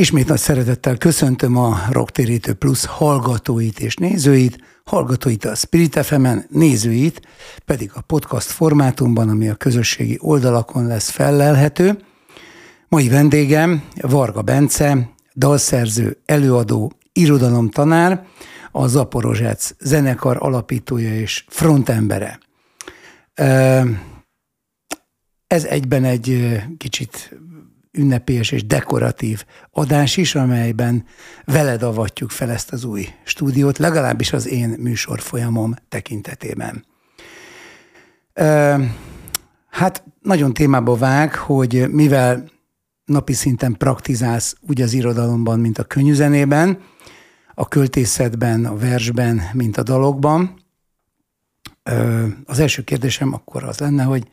Ismét nagy szeretettel köszöntöm a Rocktérítő Plus hallgatóit és nézőit, hallgatóit a Spirit fm nézőit pedig a podcast formátumban, ami a közösségi oldalakon lesz fellelhető. Mai vendégem Varga Bence, dalszerző, előadó, irodalomtanár, a Zaporozsec zenekar alapítója és frontembere. Ez egyben egy kicsit ünnepélyes és dekoratív adás is, amelyben veled avatjuk fel ezt az új stúdiót, legalábbis az én műsorfolyamom tekintetében. Hát nagyon témába vág, hogy mivel napi szinten praktizálsz úgy az irodalomban, mint a könyvzenében, a költészetben, a versben, mint a dalokban. Az első kérdésem akkor az lenne, hogy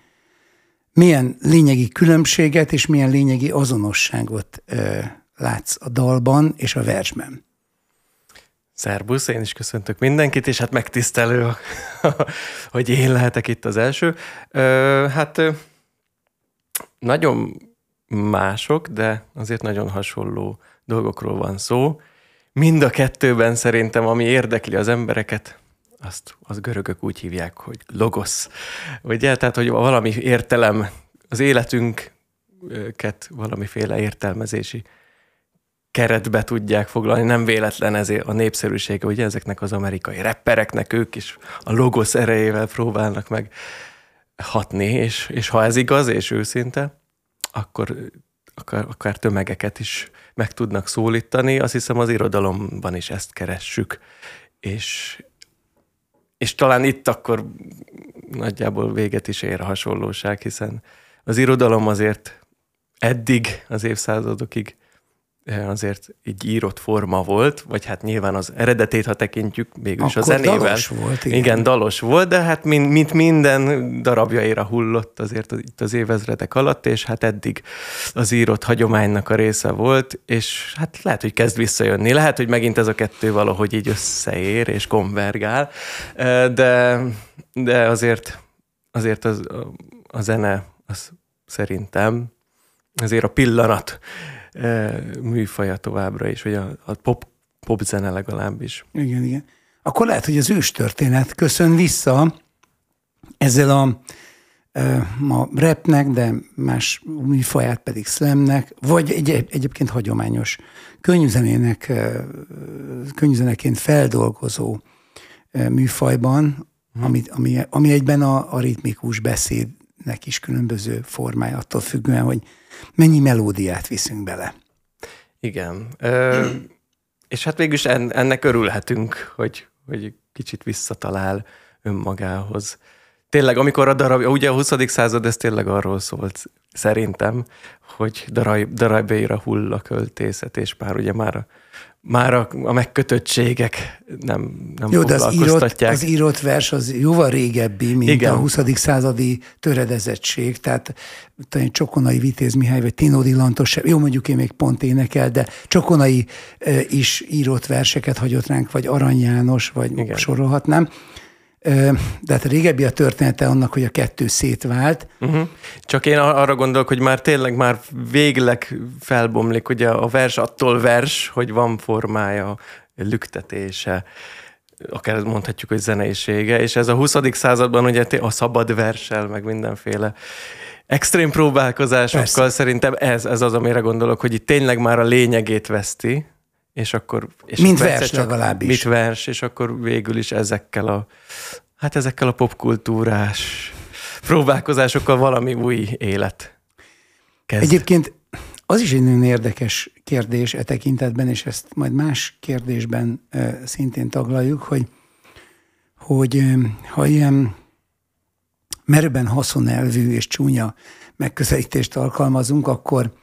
milyen lényegi különbséget és milyen lényegi azonosságot ö, látsz a dalban és a versben? Szerbusz, én is köszöntök mindenkit, és hát megtisztelő, hogy én lehetek itt az első. Ö, hát nagyon mások, de azért nagyon hasonló dolgokról van szó. Mind a kettőben szerintem, ami érdekli az embereket, azt az görögök úgy hívják, hogy logosz. Ugye? Tehát, hogy valami értelem, az életünket valamiféle értelmezési keretbe tudják foglalni. Nem véletlen ezért a népszerűsége, ugye ezeknek az amerikai rappereknek, ők is a logosz erejével próbálnak meg hatni, és, és ha ez igaz és őszinte, akkor akár, akár tömegeket is meg tudnak szólítani. Azt hiszem az irodalomban is ezt keressük, és, és talán itt akkor nagyjából véget is ér a hasonlóság, hiszen az irodalom azért eddig, az évszázadokig azért egy írott forma volt, vagy hát nyilván az eredetét, ha tekintjük, mégis Akkor a zenével. dalos volt, igen. igen. dalos volt, de hát mint, mint minden darabjaira hullott azért itt az évezredek alatt, és hát eddig az írott hagyománynak a része volt, és hát lehet, hogy kezd visszajönni. Lehet, hogy megint ez a kettő valahogy így összeér és konvergál, eh, de, de azért, azért az, a, a zene az szerintem azért a pillanat műfaja továbbra is, vagy a, a pop, pop zene legalábbis. Igen, igen. Akkor lehet, hogy az őstörténet köszön vissza ezzel a ma rapnek, de más műfaját pedig slamnek, vagy egy, egyébként hagyományos könyvzenének, könyvzeneként feldolgozó műfajban, ami, ami, ami egyben a, a ritmikus beszéd nek is különböző formája, attól függően, hogy mennyi melódiát viszünk bele. Igen. Ö, és hát végülis ennek örülhetünk, hogy, hogy kicsit visszatalál önmagához. Tényleg, amikor a darab, ugye a 20. század, ez tényleg arról szólt szerintem, hogy darab, darabjaira hull a költészet, és már ugye már a már a, a megkötöttségek nem, nem Jó, de az írott, az írott vers az jóval régebbi, mint Igen. a 20. századi töredezettség, tehát talán Csokonai Vitéz Mihály, vagy Tinódi Lantos, jó mondjuk én még pont énekel, de Csokonai is írott verseket hagyott ránk, vagy Arany János, vagy Igen. sorolhatnám de hát régebbi a története annak, hogy a kettő szétvált. Uh-huh. Csak én arra gondolok, hogy már tényleg már végleg felbomlik, ugye a vers attól vers, hogy van formája, lüktetése, akár mondhatjuk, hogy zeneisége, és ez a 20. században ugye a szabad versel, meg mindenféle extrém próbálkozásokkal Persze. szerintem ez, ez az, amire gondolok, hogy itt tényleg már a lényegét veszti, és akkor... És mint vers csak, legalábbis. Mint vers, és akkor végül is ezekkel a, hát ezekkel a popkultúrás próbálkozásokkal valami új élet kezd. Egyébként az is egy nagyon érdekes kérdés e tekintetben, és ezt majd más kérdésben e, szintén taglaljuk, hogy, hogy e, ha ilyen merőben haszonelvű és csúnya megközelítést alkalmazunk, akkor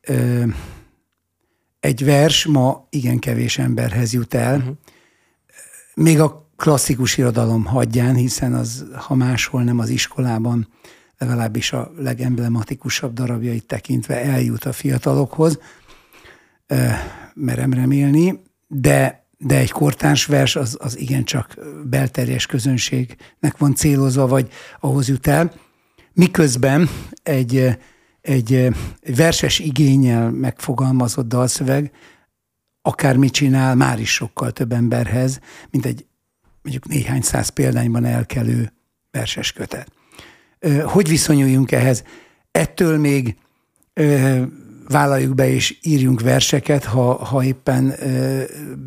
e, egy vers ma igen kevés emberhez jut el. Uh-huh. Még a klasszikus irodalom hagyján, hiszen az, ha máshol nem az iskolában, legalábbis a legemblematikusabb darabjait tekintve eljut a fiatalokhoz, merem remélni, de, de egy kortárs vers az, az igencsak belterjes közönségnek van célozva, vagy ahhoz jut el. Miközben egy, egy verses igényel megfogalmazott dalszöveg, akármit csinál, már is sokkal több emberhez, mint egy mondjuk néhány száz példányban elkelő verses kötet. Hogy viszonyuljunk ehhez? Ettől még vállaljuk be és írjunk verseket, ha, ha éppen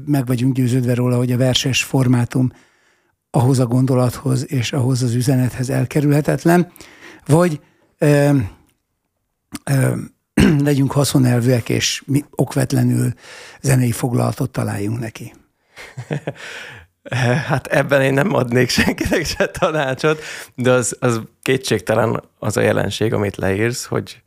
meg vagyunk győződve róla, hogy a verses formátum ahhoz a gondolathoz és ahhoz az üzenethez elkerülhetetlen, vagy legyünk haszonelvűek, és mi okvetlenül zenei foglalatot találjunk neki. Hát ebben én nem adnék senkinek se tanácsot, de az, az kétségtelen az a jelenség, amit leírsz, hogy,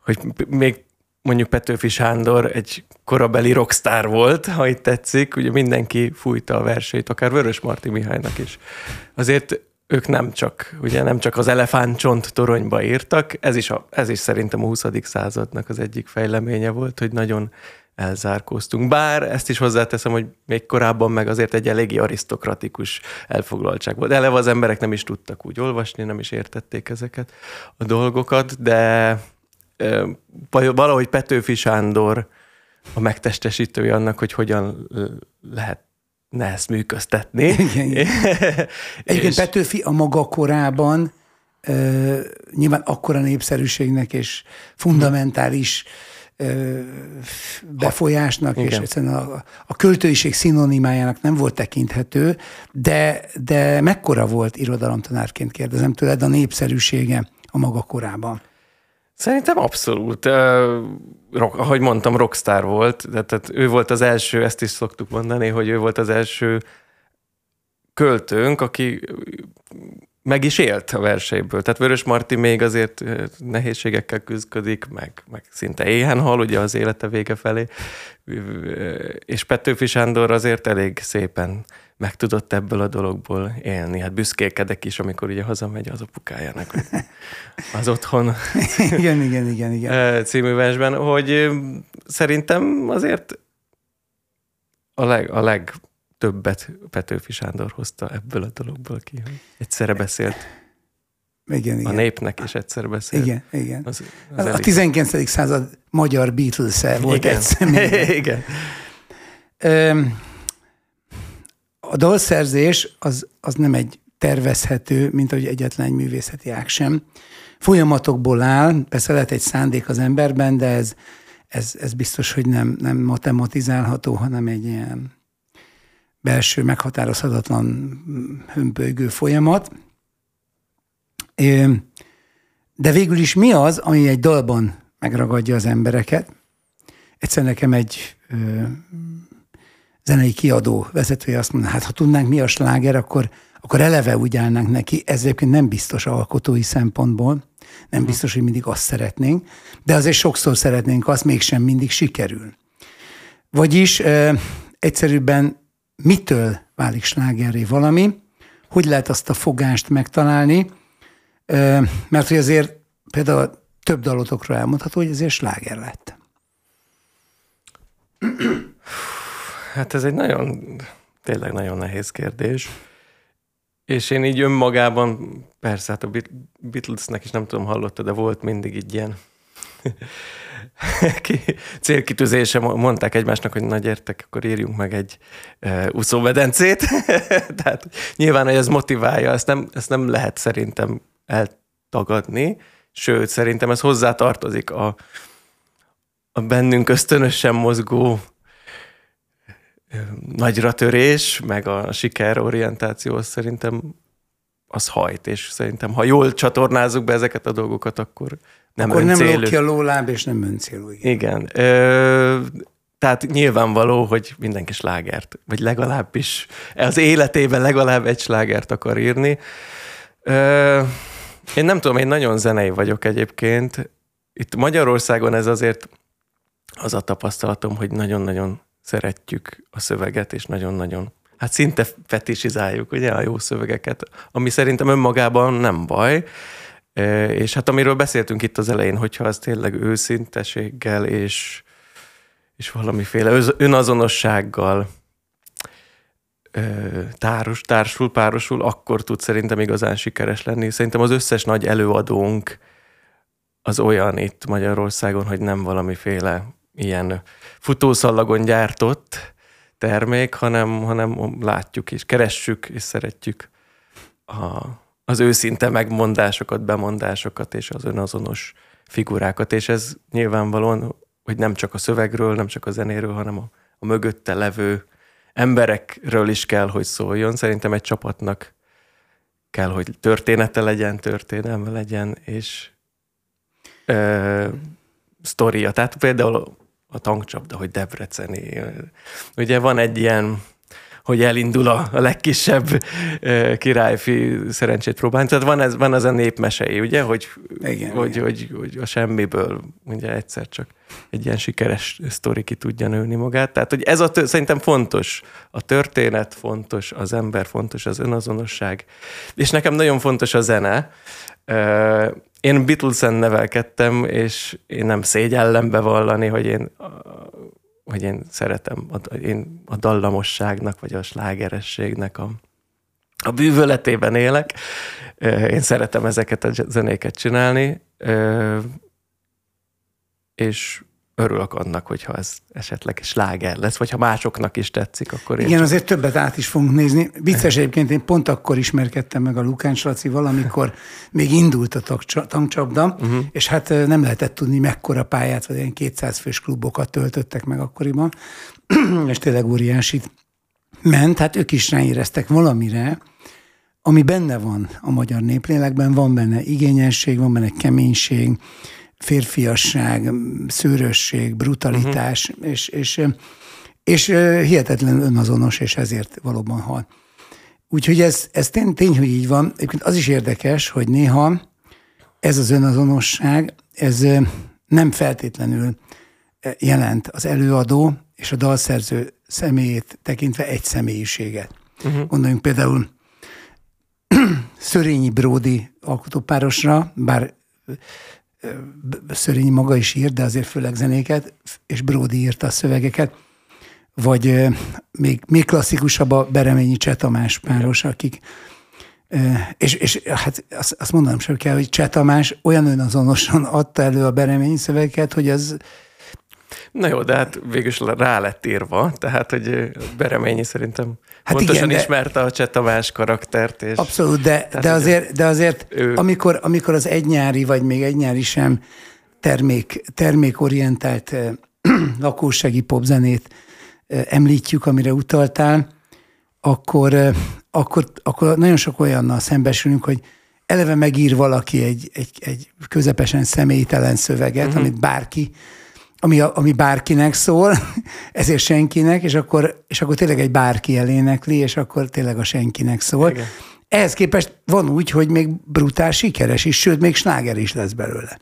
hogy még mondjuk Petőfi Sándor egy korabeli rockstar volt, ha itt tetszik, ugye mindenki fújta a versét, akár Vörös Marti Mihálynak is. Azért ők nem csak, ugye nem csak az elefántcsont toronyba írtak, ez is, a, ez is szerintem a 20. századnak az egyik fejleménye volt, hogy nagyon elzárkóztunk. Bár ezt is hozzáteszem, hogy még korábban meg azért egy eléggé arisztokratikus elfoglaltság volt. Eleve az emberek nem is tudtak úgy olvasni, nem is értették ezeket a dolgokat, de valahogy Petőfi Sándor a megtestesítője annak, hogy hogyan lehet ne ezt műköztetni. Igen. Egyébként és... Petőfi a maga korában uh, nyilván akkora népszerűségnek és fundamentális uh, befolyásnak, igen. és egyszerűen a, a költőiség szinonimájának nem volt tekinthető, de, de mekkora volt irodalomtanárként kérdezem tőled a népszerűsége a maga korában? Szerintem abszolút. Uh, rock, ahogy mondtam, rockstar volt. Tehát, tehát ő volt az első, ezt is szoktuk mondani, hogy ő volt az első költőnk, aki meg is élt a verseiből. Tehát Vörös Marti még azért nehézségekkel küzdik, meg, meg szinte éhen hal, ugye az élete vége felé. És Petőfi Sándor azért elég szépen meg tudott ebből a dologból élni. Hát büszkélkedek is, amikor ugye hazamegy az apukájának az otthon. igen, igen, igen, igen. című versben, hogy szerintem azért a, leg, a legtöbbet Petőfi Sándor hozta ebből a dologból ki, hogy egyszerre beszélt igen, igen. A népnek is egyszer beszélt. Igen, igen. Az, az a 19. század magyar Beatles-e volt igen. egy személy. igen a dalszerzés az, az nem egy tervezhető, mint ahogy egyetlen egy művészeti ág sem. Folyamatokból áll, persze lehet egy szándék az emberben, de ez, ez, ez biztos, hogy nem, nem matematizálható, hanem egy ilyen belső, meghatározhatatlan hömpölygő folyamat. De végül is mi az, ami egy dalban megragadja az embereket? Egyszer nekem egy zenei kiadó vezetője azt mondta, hát ha tudnánk mi a sláger, akkor, akkor eleve úgy állnánk neki. Ez egyébként nem biztos alkotói szempontból, nem uh-huh. biztos, hogy mindig azt szeretnénk, de azért sokszor szeretnénk azt, mégsem mindig sikerül. Vagyis e, egyszerűbben mitől válik slágerré valami, hogy lehet azt a fogást megtalálni, mert hogy azért például több dalotokról elmondható, hogy ezért sláger lett. Hát ez egy nagyon, tényleg nagyon nehéz kérdés. És én így önmagában, persze, hát a Beatlesnek is nem tudom, hallotta, de volt mindig így ilyen célkitűzése, mondták egymásnak, hogy na gyertek, akkor írjunk meg egy uh, úszómedencét. Tehát nyilván, hogy ez motiválja, ezt nem, ezt nem lehet szerintem eltagadni, sőt, szerintem ez hozzátartozik a, a bennünk ösztönösen mozgó nagyra törés, meg a sikerorientáció szerintem az hajt, és szerintem ha jól csatornázzuk be ezeket a dolgokat, akkor nem Akkor öncélű. nem lók a lóláb, és nem öncélú. Igen. igen. Ö, tehát nyilvánvaló, hogy mindenki slágert, vagy legalábbis az életében legalább egy slágert akar írni. Ö, én nem tudom, én nagyon zenei vagyok egyébként. Itt Magyarországon ez azért az a tapasztalatom, hogy nagyon-nagyon szeretjük a szöveget, és nagyon-nagyon, hát szinte fetisizáljuk ugye a jó szövegeket, ami szerintem önmagában nem baj, és hát amiről beszéltünk itt az elején, hogyha az tényleg őszinteséggel és, és valamiféle önazonossággal társ, társul, párosul, akkor tud szerintem igazán sikeres lenni. Szerintem az összes nagy előadónk az olyan itt Magyarországon, hogy nem valamiféle ilyen futószallagon gyártott termék, hanem, hanem látjuk és keressük és szeretjük a, az őszinte megmondásokat, bemondásokat és az önazonos figurákat, és ez nyilvánvalóan, hogy nem csak a szövegről, nem csak a zenéről, hanem a, a mögötte levő emberekről is kell, hogy szóljon. Szerintem egy csapatnak kell, hogy története legyen, történelme legyen, és ö, sztoria. Tehát például a tankcsapda, hogy Debreceni. Ugye van egy ilyen hogy elindul a, a legkisebb királyfi szerencsét próbálni. Tehát van, ez, van az a népmesei, ugye, hogy, igen, hogy, igen. Hogy, hogy, a semmiből ugye egyszer csak egy ilyen sikeres sztori ki tudja nőni magát. Tehát, hogy ez a, szerintem fontos. A történet fontos, az ember fontos, az önazonosság. És nekem nagyon fontos a zene. Én Beatles-en nevelkedtem, és én nem szégyellem bevallani, hogy én hogy én szeretem a, én a dallamosságnak, vagy a slágerességnek a, a bűvöletében élek. Én szeretem ezeket a zenéket csinálni, és örülök annak, hogyha ez esetleg sláger lesz, vagy ha másoknak is tetszik, akkor én Igen, csak... azért többet át is fogunk nézni. Vicces egyébként, én pont akkor ismerkedtem meg a Lukács Laci valamikor még indult a tankcsapda, uh-huh. és hát nem lehetett tudni, mekkora pályát, vagy ilyen 200 fős klubokat töltöttek meg akkoriban, és tényleg óriásit ment, hát ők is ráéreztek valamire, ami benne van a magyar néplélekben, van benne igényesség, van benne keménység, férfiasság, szőrösség, brutalitás, uh-huh. és, és, és hihetetlen önazonos, és ezért valóban hal. Úgyhogy ez, ez tény, tény, hogy így van. Egyébként az is érdekes, hogy néha ez az önazonosság, ez nem feltétlenül jelent az előadó és a dalszerző személyét tekintve egy személyiséget. Uh-huh. Gondoljunk például Szörényi Bródi alkotópárosra, bár Szörényi maga is írt, de azért főleg zenéket, és Brody írta a szövegeket, vagy még, még klasszikusabb a Bereményi Cseh Tamás páros, akik és, és hát azt, azt mondanom sem kell, hogy Cseh Tamás olyan önazonosan adta elő a Bereményi szövegeket, hogy az Na jó, de hát végülis rá lett írva, tehát, hogy Bereményi szerintem hát pontosan igen, ismerte a Cseh Tamás karaktert. És abszolút, de, de azért, de azért ő... amikor, amikor az egynyári, vagy még egynyári sem termék, termékorientált lakósági popzenét említjük, amire utaltál, akkor, akkor, akkor nagyon sok olyannal szembesülünk, hogy eleve megír valaki egy, egy, egy közepesen személytelen szöveget, uh-huh. amit bárki ami, ami bárkinek szól, ezért senkinek, és akkor, és akkor tényleg egy bárki elénekli, és akkor tényleg a senkinek szól. Igen. Ehhez képest van úgy, hogy még brutál sikeres is, sőt, még sláger is lesz belőle.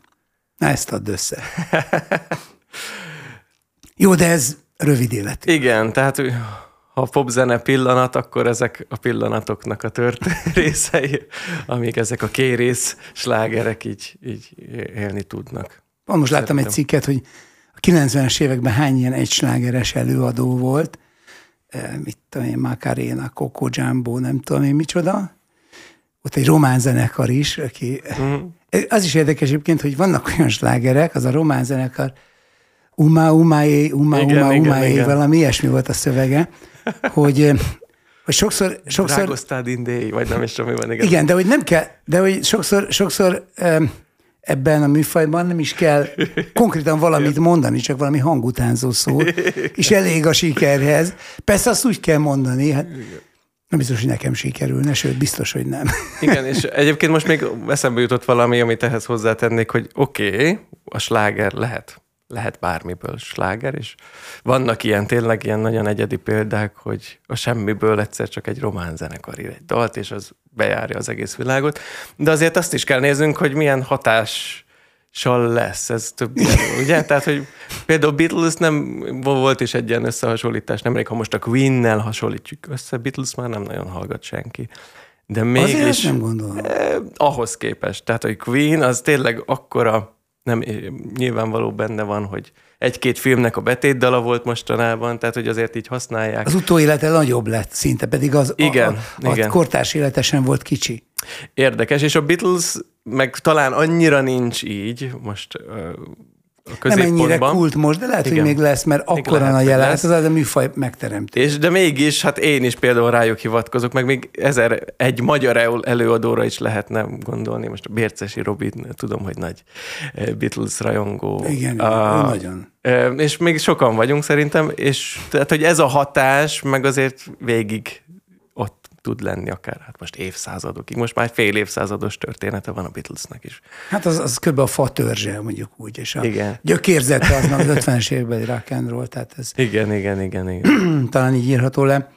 Na, ezt add össze. Jó, de ez rövid élet. Igen, tehát ha popzene pillanat, akkor ezek a pillanatoknak a tört részei, amíg ezek a kérész slágerek így, így élni tudnak. Most láttam egy cikket, hogy 90-es években hány ilyen egyslágeres előadó volt, mit tudom én, Macarena, Coco Jumbo, nem tudom én micsoda. Ott egy román zenekar is, aki... Mm. Az is érdekes egyébként, hogy vannak olyan slágerek, az a román zenekar, Uma, Umaé, Uma, igen, Uma, Umaé, valami ilyesmi volt a szövege, hogy hogy sokszor... sokszor Drágosztád indéi, vagy nem is tudom, mi van. Igen. igen, de hogy nem kell, de hogy sokszor, sokszor um, ebben a műfajban nem is kell konkrétan valamit mondani, csak valami hangutánzó szó, és elég a sikerhez. Persze azt úgy kell mondani, hát nem biztos, hogy nekem sikerülne, sőt, biztos, hogy nem. Igen, és egyébként most még eszembe jutott valami, amit ehhez hozzátennék, hogy oké, okay, a sláger lehet lehet bármiből sláger, és vannak ilyen tényleg ilyen nagyon egyedi példák, hogy a semmiből egyszer csak egy román zenekar ír egy dalt, és az bejárja az egész világot. De azért azt is kell néznünk, hogy milyen hatás lesz, ez több ugye? Tehát, hogy például Beatles nem volt is egy ilyen összehasonlítás, nemrég, ha most a Queen-nel hasonlítjuk össze, Beatles már nem nagyon hallgat senki. De mégis... nem gondolom. Eh, ahhoz képest. Tehát, hogy Queen az tényleg akkora nem nyilvánvaló benne van, hogy egy-két filmnek a betétdala volt mostanában, tehát hogy azért így használják. Az utóélete nagyobb lett szinte, pedig az igen, a, a, a igen. kortárs életesen volt kicsi. érdekes, és a Beatles meg talán annyira nincs így, most a Nem ennyire kult most, de lehet, Igen. hogy még lesz, mert akkor a jelenet, az a műfaj megteremtés. És de mégis, hát én is például rájuk hivatkozok, meg még ezer egy magyar előadóra is lehetne gondolni. Most a Bércesi Robi, tudom, hogy nagy eh, Beatles rajongó. Igen, a, nagyon. Eh, és még sokan vagyunk szerintem, és tehát, hogy ez a hatás, meg azért végig tud lenni akár hát most évszázadokig. Most már fél évszázados története van a Beatlesnek is. Hát az, az kb. a fa törzse, mondjuk úgy, és a igen. gyökérzete az meg az 50-es évekbeli rock and roll, tehát ez... Igen, igen, igen, igen. talán így írható le.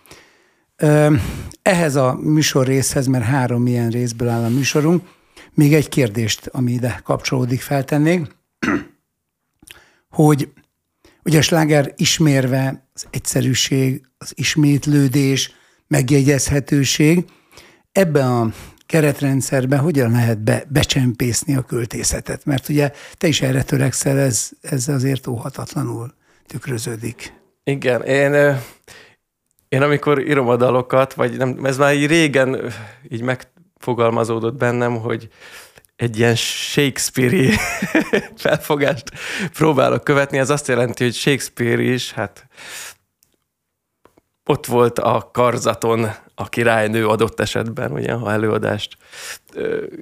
Ehhez a műsor részhez, mert három ilyen részből áll a műsorunk, még egy kérdést, ami ide kapcsolódik, feltennék, hogy ugye a sláger ismérve az egyszerűség, az ismétlődés, megjegyezhetőség. Ebben a keretrendszerben hogyan lehet be, becsempészni a költészetet? Mert ugye te is erre törekszel, ez, ez azért óhatatlanul tükröződik. Igen, én, én amikor írom a dalokat, vagy nem, ez már így régen így megfogalmazódott bennem, hogy egy ilyen Shakespeare-i felfogást próbálok követni. Ez azt jelenti, hogy Shakespeare is, hát ott volt a karzaton a királynő adott esetben, ugye, ha előadást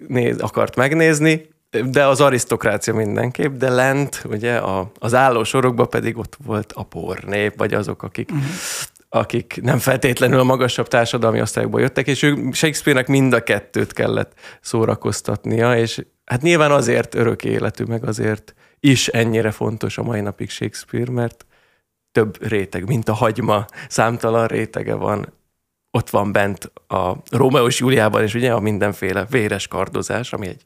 néz, akart megnézni, de az arisztokrácia mindenképp, de lent, ugye, a, az állósorokban pedig ott volt a pornép, vagy azok, akik, uh-huh. akik nem feltétlenül a magasabb társadalmi osztályokból jöttek, és ő Shakespeare-nek mind a kettőt kellett szórakoztatnia, és hát nyilván azért örök életű, meg azért is ennyire fontos a mai napig Shakespeare, mert több réteg, mint a hagyma, számtalan rétege van. Ott van bent a Rómeó és Júliában is ugye a mindenféle véres kardozás, ami egy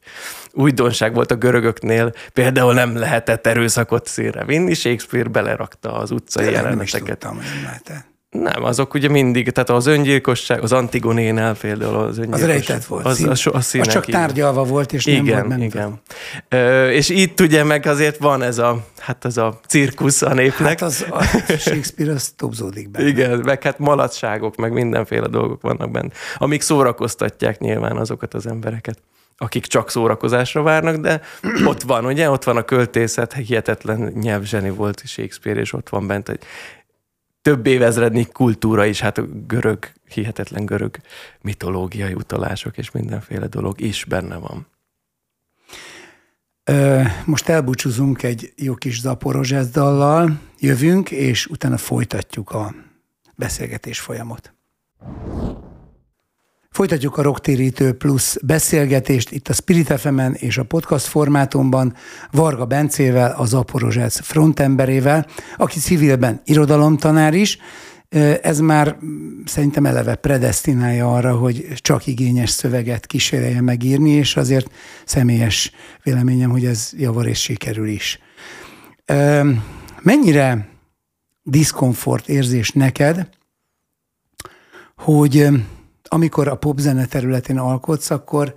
újdonság volt a görögöknél. Például nem lehetett erőszakot szélre vinni, Shakespeare belerakta az utcai jeleneteket. Nem is tudtam, hogy nem, azok ugye mindig, tehát az öngyilkosság, az Antigonénál például az öngyilkosság. Az rejtett volt. Az, az, az, az, az csak tárgyalva volt, és igen, nem volt Igen, Ö, és itt ugye meg azért van ez a, hát ez a cirkusz a népnek. Hát az, a Shakespeare az tobzódik benne. Igen, meg hát maladságok, meg mindenféle dolgok vannak benne, amik szórakoztatják nyilván azokat az embereket akik csak szórakozásra várnak, de ott van, ugye, ott van a költészet, hihetetlen nyelvzseni volt Shakespeare, és ott van bent egy több évezrednyi kultúra is, hát görög, hihetetlen görög mitológiai utalások és mindenféle dolog is benne van. Most elbúcsúzunk egy jó kis zaporozsász dallal, jövünk, és utána folytatjuk a beszélgetés folyamot. Folytatjuk a Rocktérítő plusz beszélgetést itt a Spirit fm és a podcast formátumban Varga Bencével, az Aporozsec frontemberével, aki civilben irodalomtanár is. Ez már szerintem eleve predestinálja arra, hogy csak igényes szöveget kísérelje megírni, és azért személyes véleményem, hogy ez javarészt sikerül is. Mennyire diszkomfort érzés neked, hogy amikor a popzene területén alkotsz, akkor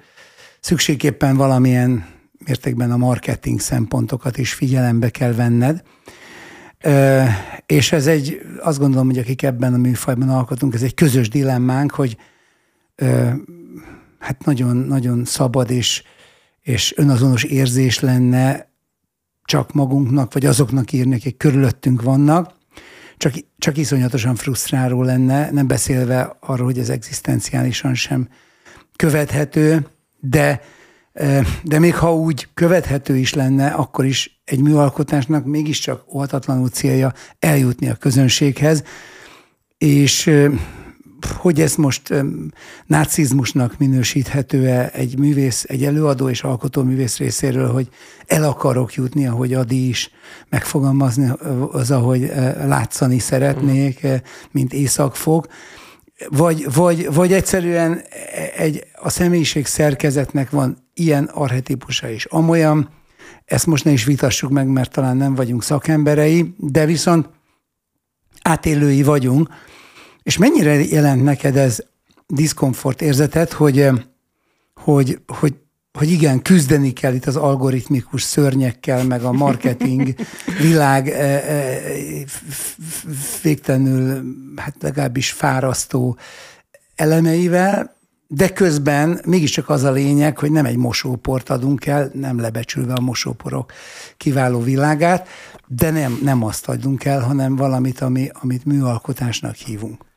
szükségképpen valamilyen mértékben a marketing szempontokat is figyelembe kell venned. És ez egy, azt gondolom, hogy akik ebben a műfajban alkotunk, ez egy közös dilemmánk, hogy hát nagyon, nagyon szabad és, és önazonos érzés lenne csak magunknak, vagy azoknak írni, akik körülöttünk vannak, csak, csak iszonyatosan frusztráló lenne, nem beszélve arról, hogy ez egzisztenciálisan sem követhető, de, de még ha úgy követhető is lenne, akkor is egy műalkotásnak mégiscsak óhatatlanul célja eljutni a közönséghez, és hogy ez most narcizmusnak minősíthető-e egy művész, egy előadó és alkotó művész részéről, hogy el akarok jutni, ahogy Adi is megfogalmazni, az, ahogy látszani szeretnék, mint északfog, vagy, vagy, vagy egyszerűen egy, a személyiség szerkezetnek van ilyen arhetipusa is, amolyan, ezt most ne is vitassuk meg, mert talán nem vagyunk szakemberei, de viszont átélői vagyunk, és mennyire jelent neked ez diszkomfort érzetet, hogy, eh, hogy, hogy, hogy igen, küzdeni kell itt az algoritmikus szörnyekkel, meg a marketing világ eh, eh, végtelenül, hát legalábbis fárasztó elemeivel, de közben mégiscsak az a lényeg, hogy nem egy mosóport adunk el, nem lebecsülve a mosóporok kiváló világát, de nem, nem azt adunk el, hanem valamit, ami, amit műalkotásnak hívunk.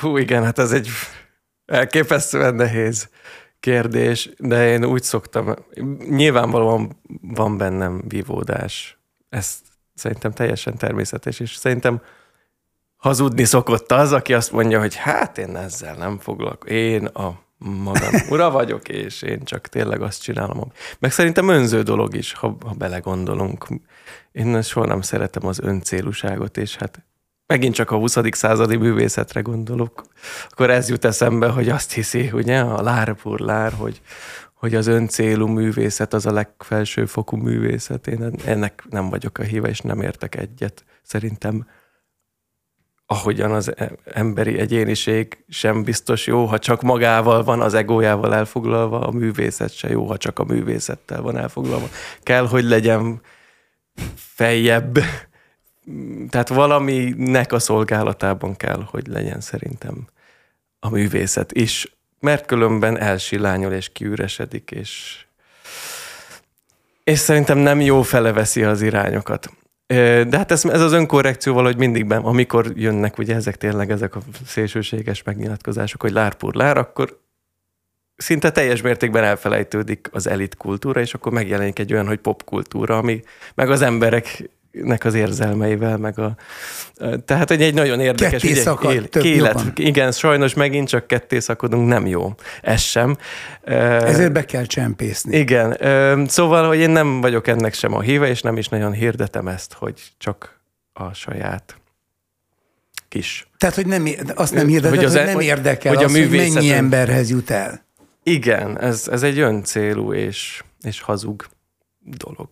Hú, igen, hát ez egy elképesztően nehéz kérdés, de én úgy szoktam, nyilvánvalóan van bennem vívódás. Ez szerintem teljesen természetes, és szerintem hazudni szokott az, aki azt mondja, hogy hát én ezzel nem foglalkozom. Én a magam ura vagyok, és én csak tényleg azt csinálom. Meg szerintem önző dolog is, ha, ha belegondolunk. Én soha nem szeretem az öncélúságot, és hát megint csak a 20. századi művészetre gondolok, akkor ez jut eszembe, hogy azt hiszi, ugye, a lárpurlár, hogy, hogy az öncélú művészet az a legfelső fokú művészet. Én ennek nem vagyok a híve, és nem értek egyet. Szerintem ahogyan az e- emberi egyéniség sem biztos jó, ha csak magával van, az egójával elfoglalva, a művészet se jó, ha csak a művészettel van elfoglalva. Kell, hogy legyen fejjebb, tehát valaminek a szolgálatában kell, hogy legyen szerintem a művészet is, mert különben elsilányol és kiüresedik, és, és szerintem nem jó fele veszi az irányokat. De hát ez, ez az önkorrekció valahogy mindig ben, amikor jönnek ugye ezek tényleg ezek a szélsőséges megnyilatkozások, hogy lárpur lár, akkor szinte teljes mértékben elfelejtődik az elit kultúra, és akkor megjelenik egy olyan, hogy popkultúra, ami meg az emberek nek az érzelmeivel, meg a... Tehát egy, egy nagyon érdekes... Ketté szakad, él, több élet. Jobban. Igen, sajnos megint csak ketté szakadunk, nem jó. Ez sem. Ezért be kell csempészni. Igen. Szóval, hogy én nem vagyok ennek sem a híve, és nem is nagyon hirdetem ezt, hogy csak a saját kis... Tehát, hogy nem, azt nem hirdetem, hogy, az, hogy e- nem érdekel hogy, az, a hogy mennyi emberhez jut el. Igen, ez, ez egy öncélú és, és hazug dolog.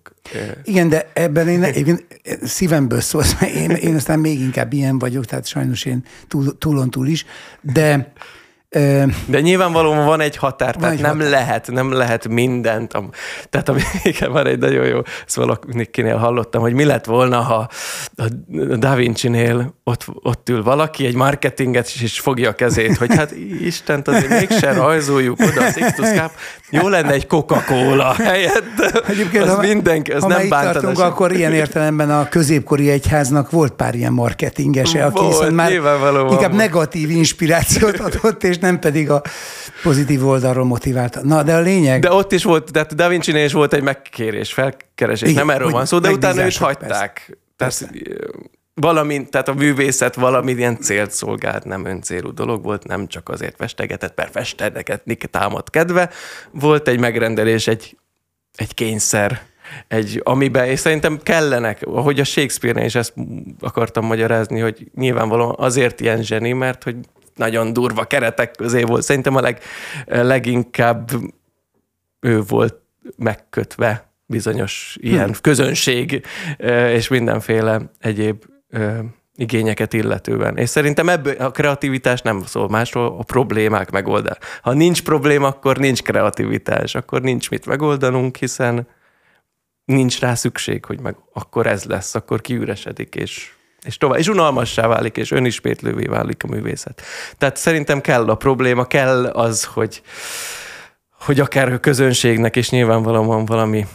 Igen, de ebben én, én szívemből szólsz, mert én, én aztán még inkább ilyen vagyok, tehát sajnos én túl, túlon túl is, de de nyilvánvalóan van egy határ, van tehát egy nem határ. lehet, nem lehet mindent. Tehát ami, igen, van egy nagyon jó, ezt valakinél hallottam, hogy mi lett volna, ha a Da Vinci-nél ott, ott ül valaki, egy marketinget is, és fogja a kezét, hogy hát Istent azért mégse rajzoljuk oda a Sixtus Cup, jó lenne egy Coca-Cola helyett. Egyébként, az ha, mindenki, az ha nem tartunk, akkor ilyen értelemben a középkori egyháznak volt pár ilyen marketingese, aki volt, már inkább negatív inspirációt adott, és nem pedig a pozitív oldalról motiválta. Na, de a lényeg... De ott is volt, tehát Da vinci is volt egy megkérés, felkeresés, Igen, nem erről van szó, de utána őt hagyták. Persze. Tehát, valami, tehát a művészet valamilyen célt szolgált, nem öncélú dolog volt, nem csak azért festegetett, mert festedeket támad kedve, volt egy megrendelés, egy, egy kényszer, egy, amiben, és szerintem kellenek, ahogy a Shakespeare-nél is ezt akartam magyarázni, hogy nyilvánvalóan azért ilyen zseni, mert hogy nagyon durva keretek közé volt. Szerintem a leg, leginkább ő volt megkötve bizonyos ilyen hmm. közönség és mindenféle egyéb igényeket illetően. És szerintem ebből a kreativitás nem szól másról, a problémák megoldása. Ha nincs probléma, akkor nincs kreativitás, akkor nincs mit megoldanunk, hiszen nincs rá szükség, hogy meg akkor ez lesz, akkor kiüresedik, és és tovább, és unalmassá válik, és önismétlővé válik a művészet. Tehát szerintem kell a probléma, kell az, hogy, hogy akár a közönségnek is nyilvánvalóan valami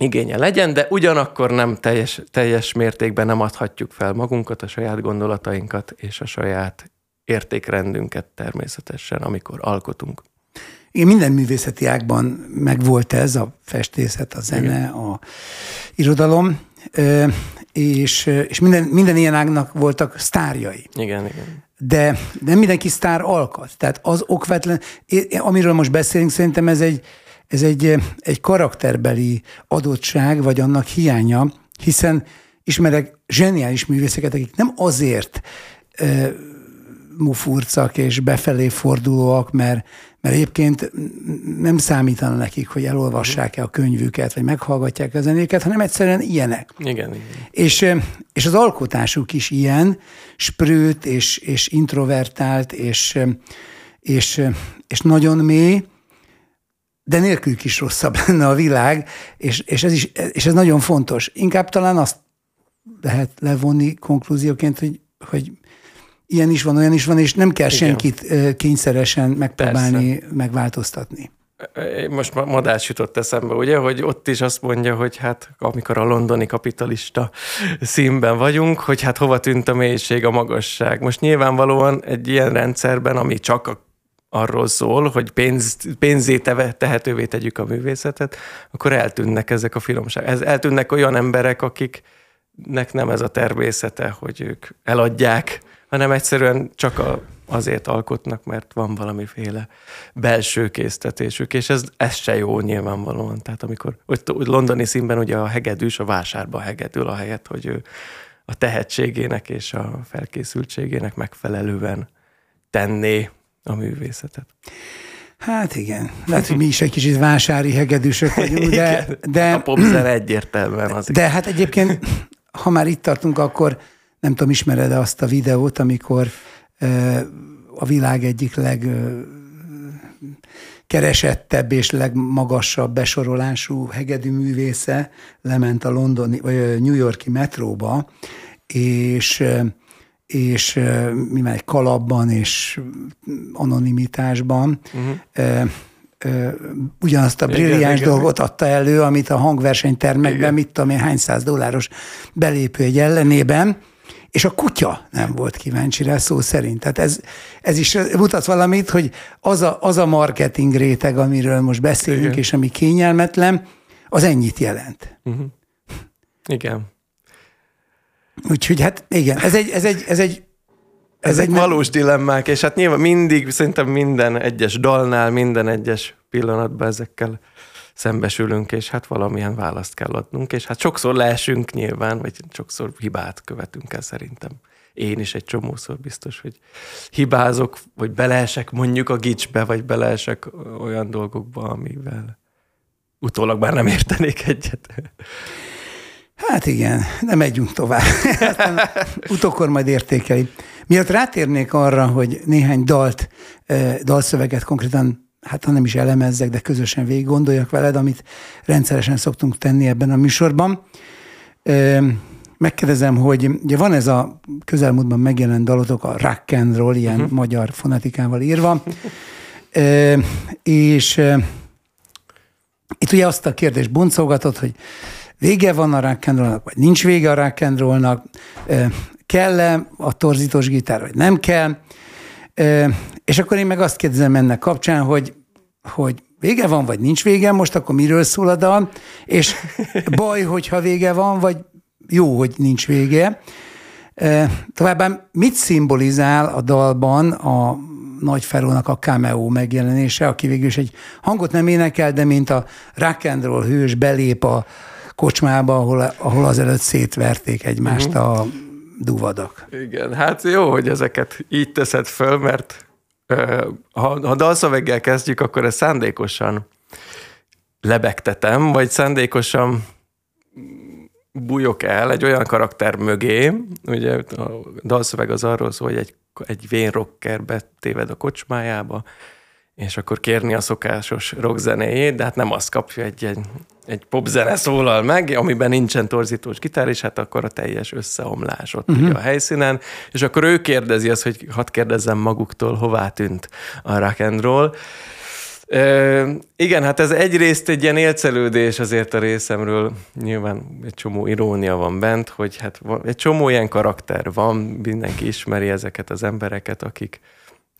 igénye legyen, de ugyanakkor nem teljes, teljes mértékben nem adhatjuk fel magunkat, a saját gondolatainkat és a saját értékrendünket természetesen, amikor alkotunk. Igen, minden művészeti ágban megvolt ez, a festészet, a zene, Igen. a irodalom, és, és minden, minden ilyen ágnak voltak sztárjai. Igen, igen. De nem mindenki sztár alkat. Tehát az okvetlen, amiről most beszélünk, szerintem ez egy, ez egy, egy karakterbeli adottság, vagy annak hiánya, hiszen ismerek zseniális művészeket, akik nem azért mufurcak és befelé fordulóak, mert, mert egyébként nem számítana nekik, hogy elolvassák-e a könyvüket, vagy meghallgatják a zenéket, hanem egyszerűen ilyenek. Igen, igen. És, és az alkotásuk is ilyen, sprőt és, és introvertált, és, és, és nagyon mély, de nélkülük is rosszabb lenne a világ, és, és, ez is, és ez nagyon fontos. Inkább talán azt lehet levonni konklúzióként, hogy, hogy ilyen is van, olyan is van, és nem kell Igen. senkit kényszeresen megpróbálni Persze. megváltoztatni. Most madás jutott eszembe, ugye, hogy ott is azt mondja, hogy hát amikor a londoni kapitalista színben vagyunk, hogy hát hova tűnt a mélység, a magasság. Most nyilvánvalóan egy ilyen rendszerben, ami csak a arról szól, hogy pénz, pénzé tehetővé tegyük a művészetet, akkor eltűnnek ezek a finomságok. Ez, eltűnnek olyan emberek, akiknek nem ez a természete, hogy ők eladják, hanem egyszerűen csak a, azért alkotnak, mert van valamiféle belső késztetésük, és ez, ez se jó nyilvánvalóan. Tehát amikor hogy londoni színben ugye a hegedűs a vásárba hegedül, a helyet, hogy ő a tehetségének és a felkészültségének megfelelően tenné a művészetet. Hát igen, lehet, hogy mi is egy kicsit vásári hegedűsök vagyunk, de... de a popzer egyértelműen az. De hát egyébként, ha már itt tartunk, akkor nem tudom, ismered -e azt a videót, amikor a világ egyik leg keresettebb és legmagasabb besorolású hegedű művésze lement a londoni, vagy a New Yorki metróba, és és mi már egy kalapban és anonimitásban uh-huh. ugyanazt a brilliáns dolgot igen. adta elő, amit a hangversenytermekben, igen. mit tudom én, hány száz dolláros belépő egy ellenében, és a kutya nem volt kíváncsi rá szó szerint. Tehát ez, ez is mutat valamit, hogy az a, az a marketing réteg, amiről most beszélünk, Igen. és ami kényelmetlen, az ennyit jelent. Uh-huh. Igen. Úgyhogy hát igen, ez egy, ez egy, ez egy ez Ezek egy valós dilemmák, és hát nyilván mindig, szerintem minden egyes dalnál, minden egyes pillanatban ezekkel szembesülünk, és hát valamilyen választ kell adnunk, és hát sokszor leesünk nyilván, vagy sokszor hibát követünk el szerintem. Én is egy csomószor biztos, hogy hibázok, vagy beleesek mondjuk a gicsbe, vagy beleesek olyan dolgokba, amivel utólag már nem értenék egyet. Hát igen, nem megyünk tovább. Utókor majd értékeli. Miatt rátérnék arra, hogy néhány dalt, eh, dalszöveget konkrétan, hát ha nem is elemezzek, de közösen végig gondoljak veled, amit rendszeresen szoktunk tenni ebben a műsorban. Megkérdezem, hogy ugye van ez a közelmúltban megjelent dalotok, a rock and roll, ilyen uh-huh. magyar fonetikával írva, és itt ugye azt a kérdést boncolgatott, hogy vége van a rock'n'rollnak, vagy nincs vége a rock'n'rollnak, kell-e a torzítós gitár, vagy nem kell. És akkor én meg azt kérdezem ennek kapcsán, hogy, hogy vége van, vagy nincs vége, most akkor miről szól a dal, és baj, hogyha vége van, vagy jó, hogy nincs vége. Továbbá mit szimbolizál a dalban a nagy Ferónak a cameo megjelenése, aki végül is egy hangot nem énekel, de mint a rock and roll hős belép a, kocsmába, ahol, ahol azelőtt szétverték egymást uh-huh. a duvadak. Igen, hát jó, hogy ezeket így teszed föl, mert ha, ha dalszöveggel kezdjük, akkor ezt szándékosan lebegtetem, vagy szándékosan bújok el egy olyan karakter mögé, ugye a dalszöveg az arról szól, hogy egy, egy vén rocker betéved a kocsmájába, és akkor kérni a szokásos rockzenéjét, de hát nem azt kapja, egy, egy, egy popzene szólal meg, amiben nincsen torzítós gitár, és hát akkor a teljes összeomlás ott uh-huh. a helyszínen, és akkor ő kérdezi azt, hogy hadd kérdezzem maguktól, hová tűnt a rock and roll. E, igen, hát ez egyrészt egy ilyen élcelődés azért a részemről, nyilván egy csomó irónia van bent, hogy hát egy csomó ilyen karakter van, mindenki ismeri ezeket az embereket, akik,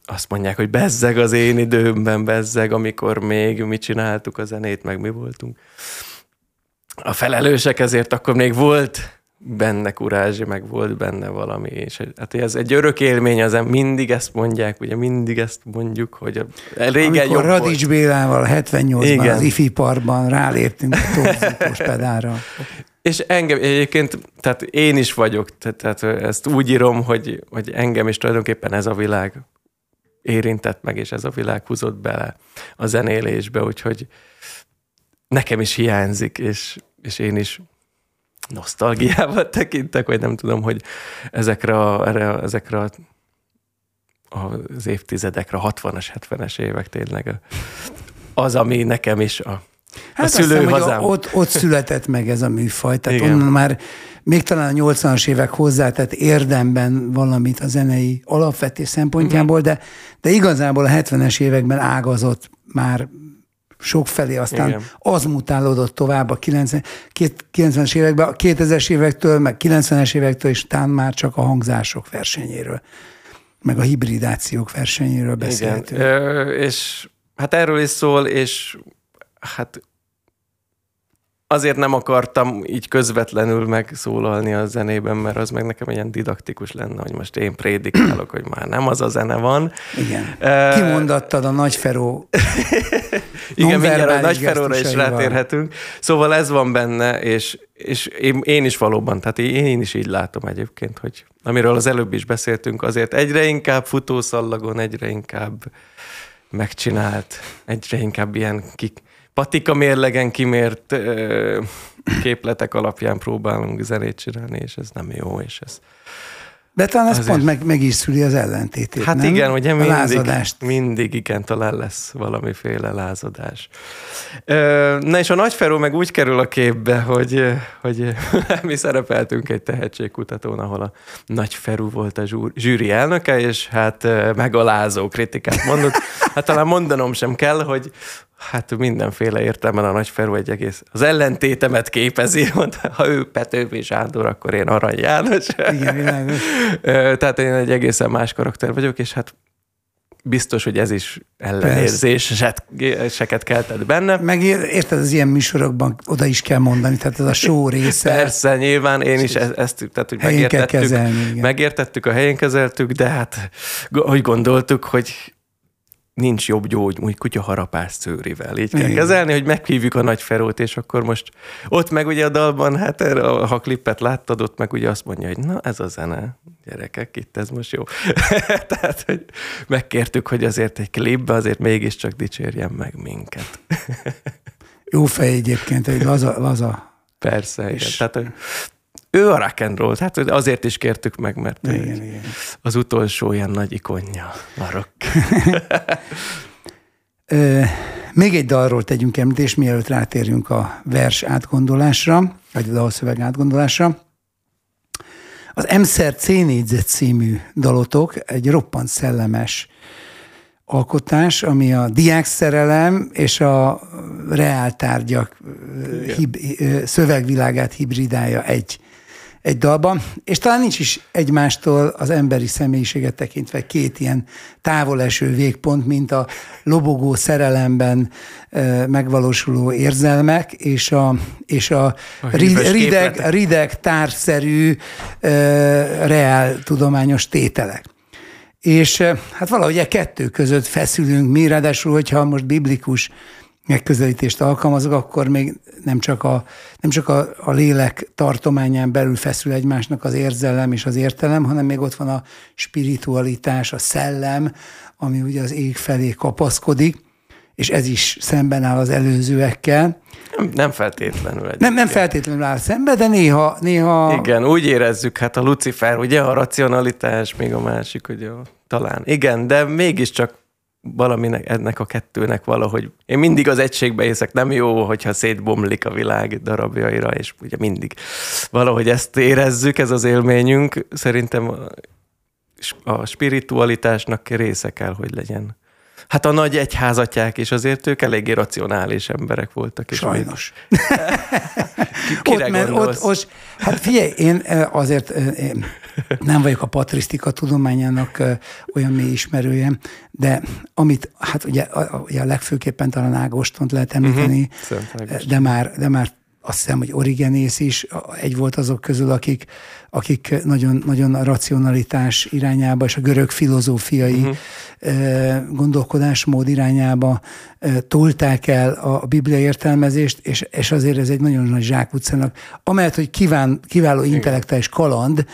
azt mondják, hogy bezzeg az én időmben, bezzeg, amikor még mi csináltuk a zenét, meg mi voltunk. A felelősek ezért akkor még volt benne kurázsi, meg volt benne valami, és hát ez egy örök élmény, az mindig ezt mondják, ugye mindig ezt mondjuk, hogy régen Amikor Radics volt. Bélával 78-ban az IFI parkban ráléptünk a torzítós pedára. És engem egyébként, tehát én is vagyok, tehát ezt úgy írom, hogy, hogy engem is tulajdonképpen ez a világ érintett meg, és ez a világ húzott bele a zenélésbe, úgyhogy nekem is hiányzik, és, és én is nosztalgiával tekintek, vagy nem tudom, hogy ezekre, a, erre, ezekre a, az évtizedekre, 60-as, 70-es évek tényleg az, ami nekem is a, hát a szülőhazám. Ott, ott született meg ez a műfaj, tehát Igen. onnan már még talán a 80-as évek hozzátett érdemben valamit a zenei alapvetés szempontjából, de, de igazából a 70-es években ágazott már sokfelé, aztán Igen. az mutálódott tovább a 90, 90-es években, a 2000-es évektől, meg 90-es évektől, és tán már csak a hangzások versenyéről, meg a hibridációk versenyéről beszéltünk. Igen, Ö, és hát erről is szól, és hát azért nem akartam így közvetlenül megszólalni a zenében, mert az meg nekem ilyen didaktikus lenne, hogy most én prédikálok, hogy már nem az a zene van. Igen. Uh, Kimondattad a nagyferó Igen, mindjárt a nagyferóra is rátérhetünk. Szóval ez van benne, és, és én, én is valóban, tehát én is így látom egyébként, hogy amiről az előbb is beszéltünk, azért egyre inkább futószallagon, egyre inkább megcsinált, egyre inkább ilyen kik, patika mérlegen kimért ö, képletek alapján próbálunk zenét csinálni, és ez nem jó, és ez de talán ez pont meg, meg is szüli az ellentétét, Hát nem? igen, ugye mindig, lázadást. mindig igen, talán lesz valamiféle lázadás. Na és a Nagyferó meg úgy kerül a képbe, hogy, hogy mi szerepeltünk egy tehetségkutatón, ahol a Nagyferú volt a zsűri elnöke, és hát megalázó kritikát mondott. Hát talán mondanom sem kell, hogy, Hát mindenféle értelmen a nagy Ferú egy egész, az ellentétemet képezi, mondta, ha ő Petőfi Sándor, akkor én Arany János. Igen, Tehát én egy egészen más karakter vagyok, és hát biztos, hogy ez is ellenérzéseket keltett benne. Meg érted, az ilyen műsorokban oda is kell mondani, tehát ez a show része. Persze, nyilván én is ezt, ezt tehát, hogy megértettük, kezelni, megértettük, a helyén kezeltük, de hát hogy gondoltuk, hogy nincs jobb gyógy, úgy kutyaharapás szőrivel. Így kell Igen. kezelni, hogy meghívjuk a nagy ferót, és akkor most ott meg ugye a dalban, hát ha klippet láttad, ott meg ugye azt mondja, hogy na ez a zene, gyerekek, itt ez most jó. Tehát, hogy megkértük, hogy azért egy klipbe azért mégiscsak dicsérjen meg minket. jó fej egyébként, egy laza, laza Persze, és... igen. Tehát ő a rock and roll, hát azért is kértük meg, mert igen, igen. az utolsó ilyen nagy ikonja a rock. Még egy dalról tegyünk említést, mielőtt rátérjünk a vers átgondolásra, vagy a dalszöveg átgondolásra. Az Emszer C négyzet című dalotok egy roppant szellemes alkotás, ami a diák szerelem és a reáltárgyak hib, szövegvilágát hibridálja egy egy dalban, és talán nincs is egymástól az emberi személyiséget tekintve két ilyen távoleső végpont, mint a lobogó szerelemben megvalósuló érzelmek, és a, és a, a rideg, rideg társzerű reál tudományos tételek. És hát valahogy a e kettő között feszülünk mi, ráadásul, hogyha most biblikus megközelítést alkalmazok, akkor még nem csak a, nem csak a, a lélek tartományán belül feszül egymásnak az érzelem és az értelem, hanem még ott van a spiritualitás, a szellem, ami ugye az ég felé kapaszkodik, és ez is szemben áll az előzőekkel. Nem, nem feltétlenül. Nem, nem feltétlenül áll szembe, de néha, néha... Igen, úgy érezzük, hát a Lucifer, ugye a racionalitás, még a másik, ugye talán. Igen, de mégiscsak valaminek, ennek a kettőnek valahogy. Én mindig az egységbe észek, nem jó, hogyha szétbomlik a világ darabjaira, és ugye mindig valahogy ezt érezzük, ez az élményünk. Szerintem a spiritualitásnak része kell, hogy legyen. Hát a nagy egyházatják is azért ők eléggé racionális emberek voltak. És Sajnos. Kire ott, mert ott, ott, hát figyelj, én azért én nem vagyok a patrisztika tudományának olyan mély ismerője, de amit, hát ugye ugye legfőképpen talán Ágostont lehet említeni, uh-huh. de, már, de már azt hiszem, hogy Origenész is egy volt azok közül, akik, akik nagyon, nagyon a racionalitás irányába és a görög filozófiai uh-huh. gondolkodásmód irányába tolták el a Biblia értelmezést, és, és azért ez egy nagyon nagy zsákutcának, amellett, hogy kíván, kiváló intellektuális kaland,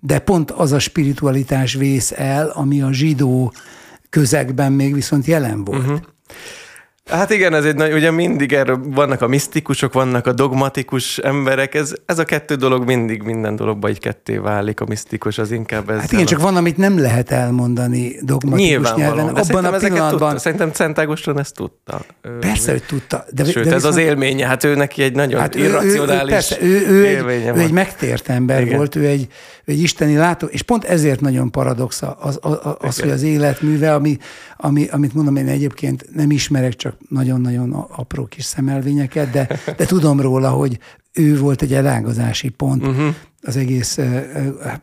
de pont az a spiritualitás vész el, ami a zsidó közegben még viszont jelen volt. Uh-huh. Hát igen, ez egy nagy, ugye mindig erről vannak a misztikusok, vannak a dogmatikus emberek, ez, ez a kettő dolog mindig minden dologban egy ketté válik, a misztikus az inkább ez. Hát igen, a... csak van, amit nem lehet elmondani dogmatikus nyelven. De Abban a pillanatban... Tudta, szerintem Szent Ágoston ezt tudta. Persze, hogy tudta. De, Sőt, de ez viszont... az élménye, hát ő neki egy nagyon hát irracionális ő, ő, persze, ő, ő, egy, ő egy megtért ember igen. volt, ő egy, ő egy isteni látó, és pont ezért nagyon paradox az, az, az hogy az életműve, ami, ami, amit mondom, én egyébként nem ismerek, csak nagyon-nagyon apró kis szemelvényeket, de, de tudom róla, hogy ő volt egy elágazási pont uh-huh. az egész,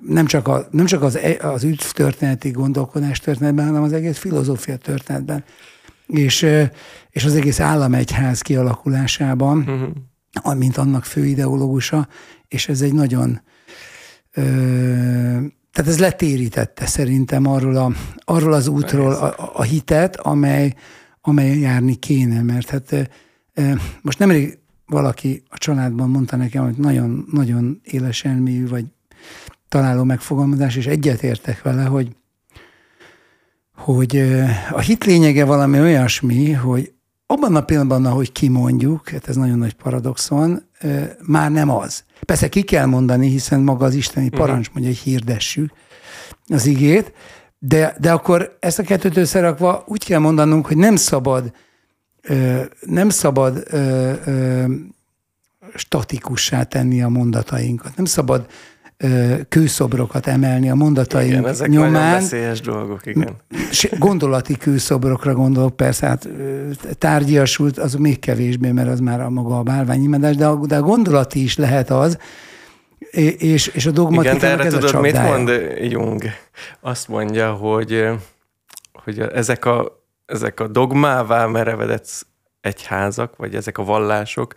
nem csak, a, nem csak az, e, az üdv történeti gondolkodás történetben, hanem az egész filozófia történetben. És, és az egész államegyház kialakulásában, uh-huh. mint annak fő ideológusa, és ez egy nagyon tehát ez letérítette szerintem arról, a, arról az útról a, a hitet, amely, amely járni kéne, mert hát most nemrég valaki a családban mondta nekem, hogy nagyon, nagyon éles elmélyű, vagy találó megfogalmazás, és egyetértek vele, hogy, hogy a hit lényege valami olyasmi, hogy abban a pillanatban, ahogy kimondjuk, hát ez nagyon nagy paradoxon, már nem az. Persze ki kell mondani, hiszen maga az isteni mhm. parancs mondja, hogy hirdessük az igét, de, de akkor ezt a kettőt összerakva úgy kell mondanunk, hogy nem szabad nem szabad statikussá tenni a mondatainkat. Nem szabad kőszobrokat emelni a mondataink igen, ezek nyomán. Veszélyes dolgok, igen. Gondolati kőszobrokra gondolok, persze, hát tárgyiasult, az még kevésbé, mert az már a maga a bálványimádás, de a, de a gondolati is lehet az, és, és a dogmatikának Igen, de erre tudod, mit mond Jung? Azt mondja, hogy, hogy ezek a, ezek a dogmává merevedett egyházak, vagy ezek a vallások,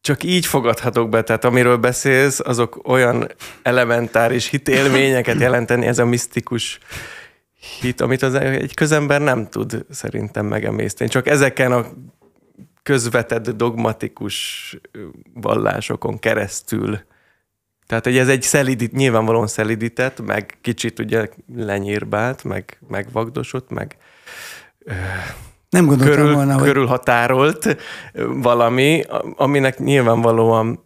csak így fogadhatok be, tehát amiről beszélsz, azok olyan elementáris hitélményeket jelenteni, ez a misztikus hit, amit az egy közember nem tud szerintem megemészteni. Csak ezeken a közvetett dogmatikus vallásokon keresztül. Tehát, hogy ez egy szelidít, nyilvánvalóan szelidített, meg kicsit ugye lenyírbált, meg megvagdosott, meg nem gondoltam körül, volna, hogy... Körülhatárolt valami, aminek nyilvánvalóan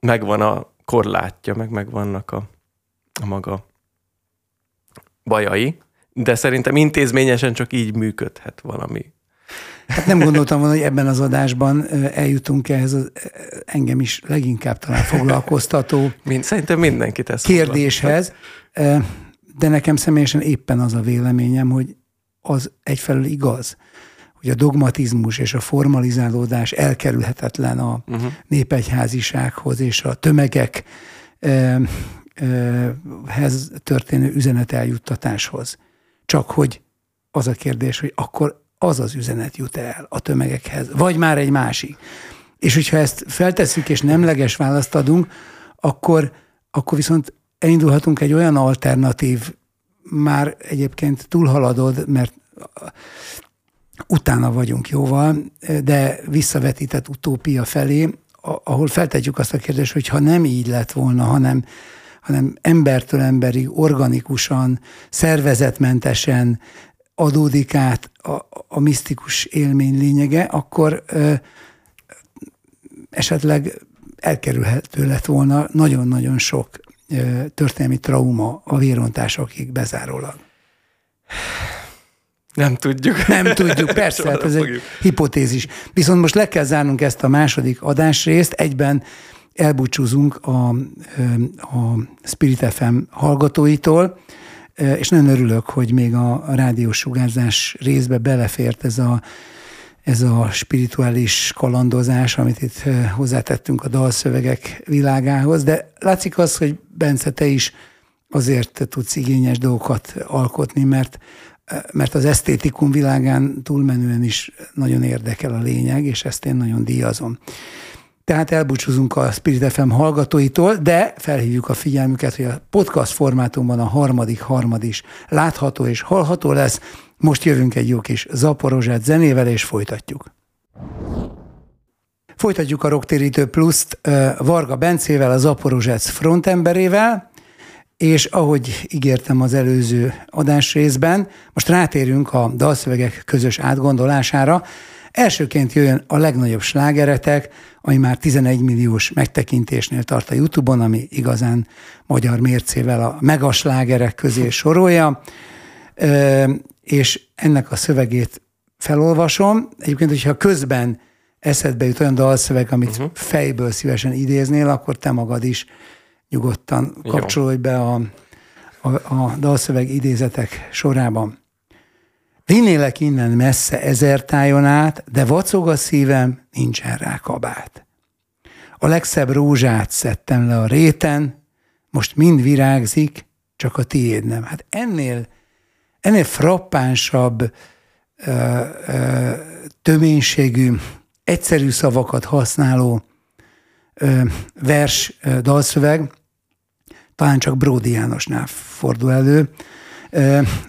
megvan a korlátja, meg megvannak a, a maga bajai, de szerintem intézményesen csak így működhet valami. Hát nem gondoltam volna, hogy ebben az adásban eljutunk ehhez az engem is leginkább talán foglalkoztató Mind, szerintem mindenkit ez kérdéshez, de nekem személyesen éppen az a véleményem, hogy az egyfelől igaz, hogy a dogmatizmus és a formalizálódás elkerülhetetlen a uh-huh. népegyházisághoz és a tömegek hez történő üzenet eljuttatáshoz. Csak hogy az a kérdés, hogy akkor az az üzenet jut el a tömegekhez, vagy már egy másik. És hogyha ezt feltesszük és nemleges választ adunk, akkor, akkor viszont elindulhatunk egy olyan alternatív, már egyébként túlhaladod, mert utána vagyunk jóval, de visszavetített utópia felé, ahol feltetjük azt a kérdést, hogy ha nem így lett volna, hanem, hanem embertől emberig, organikusan, szervezetmentesen adódik át a, a misztikus élmény lényege, akkor ö, esetleg elkerülhető lett volna nagyon-nagyon sok ö, történelmi trauma a vérontásokig bezárólag. Nem tudjuk. Nem tudjuk, persze, hát ez egy hipotézis. Viszont most le kell zárnunk ezt a második adásrészt, egyben elbúcsúzunk a, a Spirit FM hallgatóitól, és nagyon örülök, hogy még a, rádiós sugárzás részbe belefért ez a, ez a spirituális kalandozás, amit itt hozzátettünk a dalszövegek világához, de látszik az, hogy Bence, te is azért tudsz igényes dolgokat alkotni, mert mert az esztétikum világán túlmenően is nagyon érdekel a lényeg, és ezt én nagyon díjazom. Tehát elbúcsúzunk a Spirit FM hallgatóitól, de felhívjuk a figyelmüket, hogy a podcast formátumban a harmadik harmad is látható és hallható lesz. Most jövünk egy jó kis zaporozsát zenével, és folytatjuk. Folytatjuk a Rocktérítő Pluszt Varga Bencével, a Zaporozsec frontemberével, és ahogy ígértem az előző adásrészben, most rátérünk a dalszövegek közös átgondolására. Elsőként jöjjön a legnagyobb slágeretek, ami már 11 milliós megtekintésnél tart a Youtube-on, ami igazán magyar mércével a megaslágerek közé sorolja, és ennek a szövegét felolvasom. Egyébként, hogyha közben eszedbe jut olyan dalszöveg, amit uh-huh. fejből szívesen idéznél, akkor te magad is nyugodtan kapcsolódj be a, a, a dalszöveg idézetek sorában. Vinnélek innen messze ezer tájon át, de vacog a szívem, nincsen rá kabát. A legszebb rózsát szedtem le a réten, most mind virágzik, csak a tiéd nem. Hát ennél, ennél frappánsabb, ö, ö, töménységű, egyszerű szavakat használó ö, vers, ö, dalszöveg, talán csak Bródi Jánosnál fordul elő,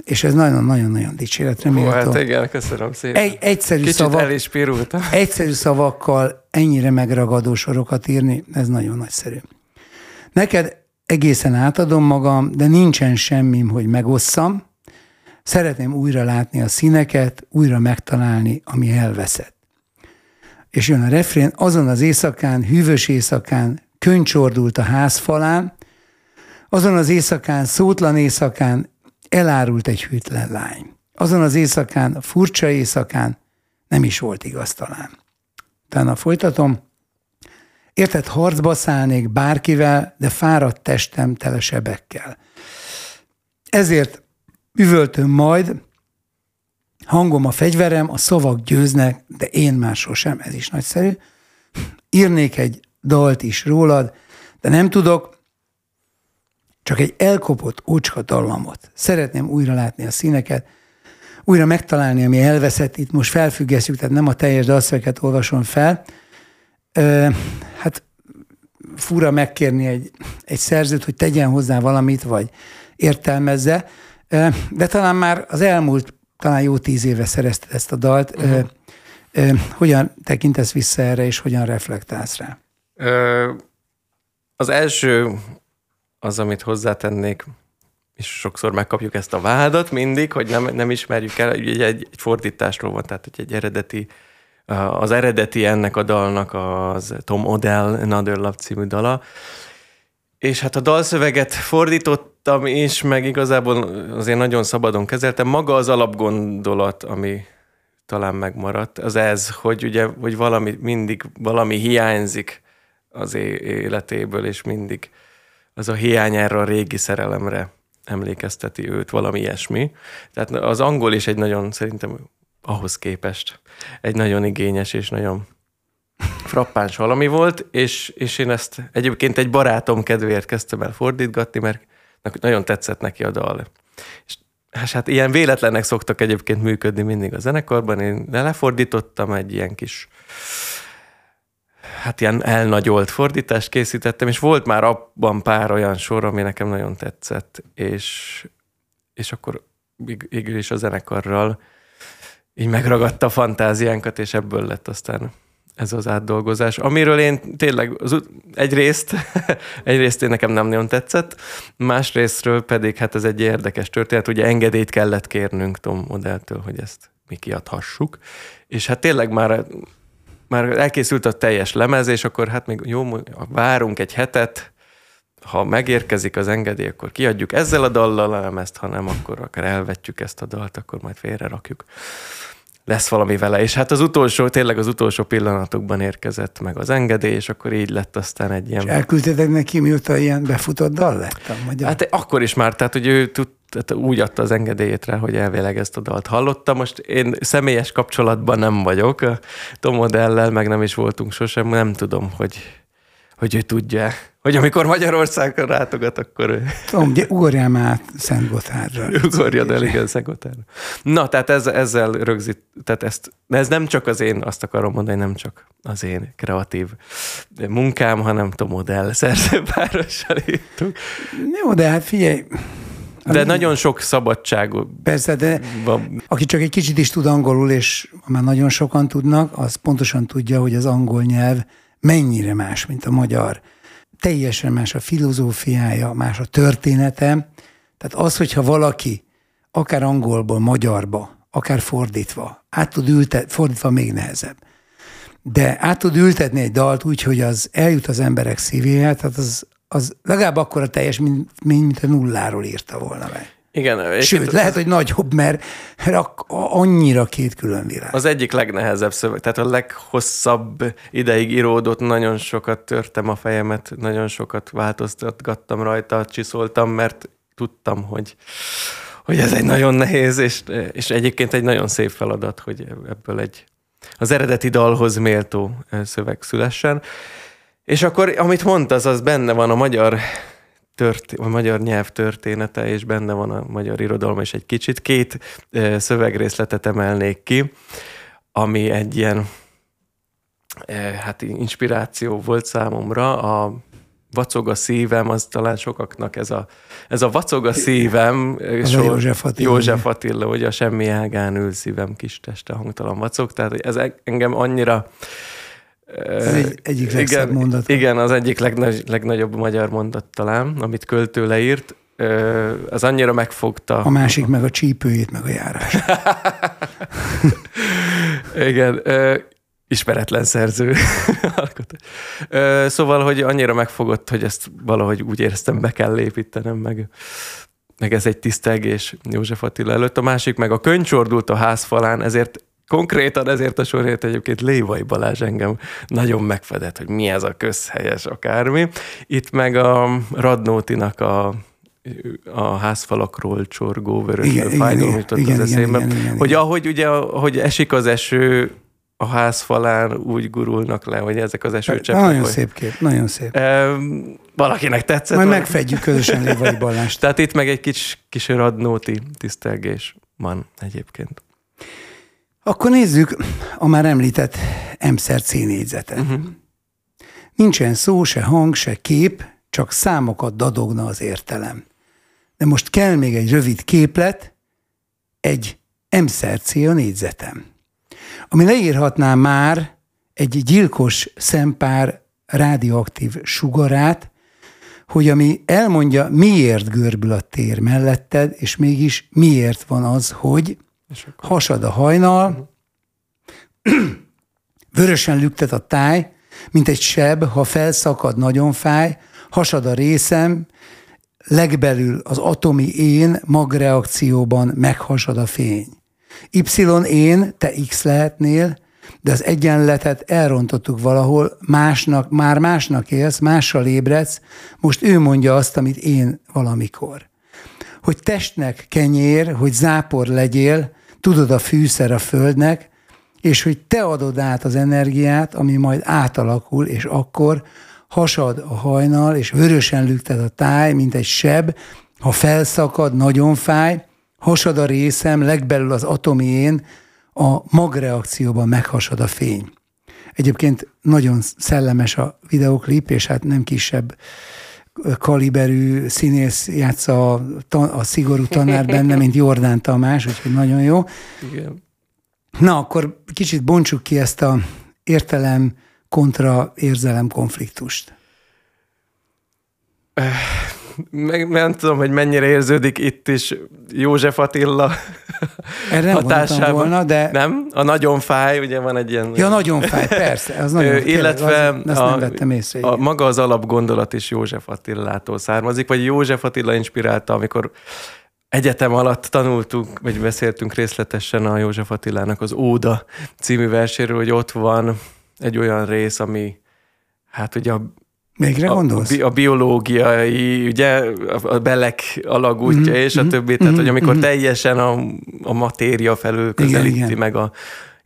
és ez nagyon-nagyon-nagyon dicséretre méltó. Hát igen, köszönöm szépen. Egy, egyszerű, Kicsit szavak, el is pirultam. egyszerű szavakkal ennyire megragadó sorokat írni, ez nagyon nagyszerű. Neked egészen átadom magam, de nincsen semmim, hogy megosszam. Szeretném újra látni a színeket, újra megtalálni, ami elveszett és jön a refrén, azon az éjszakán, hűvös éjszakán, könycsordult a ház falán, azon az éjszakán, szótlan éjszakán elárult egy hűtlen lány. Azon az éjszakán, furcsa éjszakán nem is volt igaz talán. Utána folytatom. Érted, harcba szállnék bárkivel, de fáradt testem tele sebekkel. Ezért üvöltöm majd, Hangom a fegyverem, a szavak győznek, de én már sosem, ez is nagyszerű. Írnék egy dalt is rólad, de nem tudok, csak egy elkopott ócska dallamot. Szeretném újra látni a színeket, újra megtalálni, ami elveszett. Itt most felfüggesztjük, tehát nem a teljes dalszöveket olvasom fel. Ö, hát fura megkérni egy, egy szerzőt, hogy tegyen hozzá valamit, vagy értelmezze, de talán már az elmúlt talán jó tíz éve szerezted ezt a dalt. Uh-huh. Ö, ö, hogyan tekintesz vissza erre, és hogyan reflektálsz rá? Ö, az első, az, amit hozzátennék, és sokszor megkapjuk ezt a vádat mindig, hogy nem, nem ismerjük el, egy, egy, egy fordításról van, tehát hogy egy eredeti, az eredeti ennek a dalnak az Tom Odell Another Love című dala, és hát a dalszöveget fordítottam is, meg igazából azért nagyon szabadon kezeltem. Maga az alapgondolat, ami talán megmaradt, az ez, hogy ugye, hogy valami, mindig valami hiányzik az életéből, és mindig az a hiány erre a régi szerelemre emlékezteti őt, valami ilyesmi. Tehát az angol is egy nagyon, szerintem ahhoz képest egy nagyon igényes és nagyon frappáns valami volt, és, és én ezt egyébként egy barátom kedvéért kezdtem el fordítgatni, mert nagyon tetszett neki a dal. És hát ilyen véletlenek szoktak egyébként működni mindig a zenekarban, én lefordítottam egy ilyen kis hát ilyen elnagyolt fordítást készítettem, és volt már abban pár olyan sor, ami nekem nagyon tetszett, és, és akkor végül is a zenekarral így megragadta a fantáziánkat, és ebből lett aztán ez az átdolgozás, amiről én tényleg az, egyrészt, egyrészt én nekem nem nagyon tetszett, másrésztről pedig hát ez egy érdekes történet, ugye engedélyt kellett kérnünk Tom Modelltől, hogy ezt mi kiadhassuk, és hát tényleg már már elkészült a teljes lemez, és akkor hát még jó, várunk egy hetet, ha megérkezik az engedély, akkor kiadjuk ezzel a dallal a lemezt, ha nem, akkor akár elvetjük ezt a dalt, akkor majd félre rakjuk lesz valami vele. És hát az utolsó, tényleg az utolsó pillanatokban érkezett meg az engedély, és akkor így lett aztán egy ilyen... És elküldtetek neki, mióta ilyen befutott dal lett a magyar? Hát akkor is már, tehát hogy ő tud, tehát úgy adta az engedélyét rá, hogy elvileg ezt a dalt hallotta. Most én személyes kapcsolatban nem vagyok Tom Modellel, meg nem is voltunk sosem, nem tudom, hogy, hogy ő tudja hogy amikor Magyarországra rátogat, akkor... Tom, ugye ugorjál már Szent Gotthardra. Ugorjad el, igen, Szent Gotthardra. Na, tehát ez, ezzel rögzít, tehát ezt, de ez nem csak az én, azt akarom mondani, nem csak az én kreatív munkám, hanem Tom Modell szerzőpárossal írtuk. Jó, de hát figyelj, de nagyon sok szabadság. Persze, de aki csak egy kicsit is tud angolul, és már nagyon sokan tudnak, az pontosan tudja, hogy az angol nyelv mennyire más, mint a magyar teljesen más a filozófiája, más a története. Tehát az, hogyha valaki akár angolból magyarba, akár fordítva, át tud ültetni, fordítva még nehezebb, de át tud ültetni egy dalt úgy, hogy az eljut az emberek szívéhez, tehát az, az legalább akkor a teljes, mint, mint a nulláról írta volna meg. Igen. Sőt, lehet, hogy nagyobb, mert, mert annyira két külön világ. Az egyik legnehezebb szöveg, tehát a leghosszabb ideig íródott, nagyon sokat törtem a fejemet, nagyon sokat változtatgattam rajta, csiszoltam, mert tudtam, hogy, hogy ez egy nagyon nehéz, és, és egyébként egy nagyon szép feladat, hogy ebből egy az eredeti dalhoz méltó szöveg szülessen. És akkor, amit mondtad, az benne van a magyar tört, a magyar nyelv története, és benne van a magyar irodalom is egy kicsit. Két szövegrészletet emelnék ki, ami egy ilyen hát inspiráció volt számomra. A vacog a szívem, az talán sokaknak ez a, ez a vacog a szívem. Az a József Attila. József Attila, hogy a semmi ágán ül szívem kis teste, hangtalan vacog. Tehát ez engem annyira ez egy, egyik legszebb mondat. Igen, az egyik legnagy, legnagyobb magyar mondat talán, amit költő leírt. Az annyira megfogta. A másik meg a csípőjét, meg a járás. igen, ismeretlen szerző. szóval, hogy annyira megfogott, hogy ezt valahogy úgy éreztem, be kell építenem, meg, meg ez egy tisztelgés József Attila előtt. A másik meg a könycsordult a házfalán, ezért Konkrétan ezért a sorért egyébként Lévai Balázs engem nagyon megfedett, hogy mi ez a közhelyes akármi. Itt meg a Radnótinak a a házfalakról csorgó vörös fájdalom jutott igen, az eszébe. Igen, igen, igen, hogy ahogy ugye, ahogy esik az eső, a ház falán úgy gurulnak le, hogy ezek az esőcseppek. Nagyon hogy... szép kép, nagyon szép. E, valakinek tetszett. Majd megfedjük közösen Lévai Balást. Tehát itt meg egy kis, kis radnóti tisztelgés van egyébként. Akkor nézzük a már említett emszer C négyzetet. Uh-huh. Nincsen szó, se hang, se kép, csak számokat dadogna az értelem. De most kell még egy rövid képlet, egy emszer C a négyzetem. Ami leírhatná már egy gyilkos szempár radioaktív sugarát, hogy ami elmondja, miért görbül a tér melletted, és mégis miért van az, hogy hasad a hajnal, vörösen lüktet a táj, mint egy seb, ha felszakad, nagyon fáj, hasad a részem, legbelül az atomi én magreakcióban meghasad a fény. Y én, te X lehetnél, de az egyenletet elrontottuk valahol, másnak, már másnak élsz, mással ébredsz, most ő mondja azt, amit én valamikor. Hogy testnek kenyér, hogy zápor legyél, tudod a fűszer a földnek, és hogy te adod át az energiát, ami majd átalakul, és akkor hasad a hajnal, és vörösen lüktet a táj, mint egy seb, ha felszakad, nagyon fáj, hasad a részem, legbelül az atomién, a magreakcióban meghasad a fény. Egyébként nagyon szellemes a videoklip, és hát nem kisebb kaliberű színész játsza a, a szigorú tanár benne, mint Jordán Tamás, úgyhogy nagyon jó. Igen. Na, akkor kicsit bontsuk ki ezt a értelem kontra érzelem konfliktust. Meg, nem tudom, hogy mennyire érződik itt is József Attila Erre hatásában. volna, de... Nem? A nagyon fáj, ugye van egy ilyen... Ja, nagyon fáj, persze. Az nagyon, illetve az, azt a, nem vettem észre. A, maga az alapgondolat is József Attilától származik, vagy József Attila inspirálta, amikor egyetem alatt tanultunk, vagy beszéltünk részletesen a József Attilának az Óda című verséről, hogy ott van egy olyan rész, ami hát ugye a Végre gondolsz? A, a biológiai, ugye, a belek alagútja mm-hmm. és a többi, tehát mm-hmm. hogy amikor mm-hmm. teljesen a, a matéria felől közelíti igen, igen. meg a,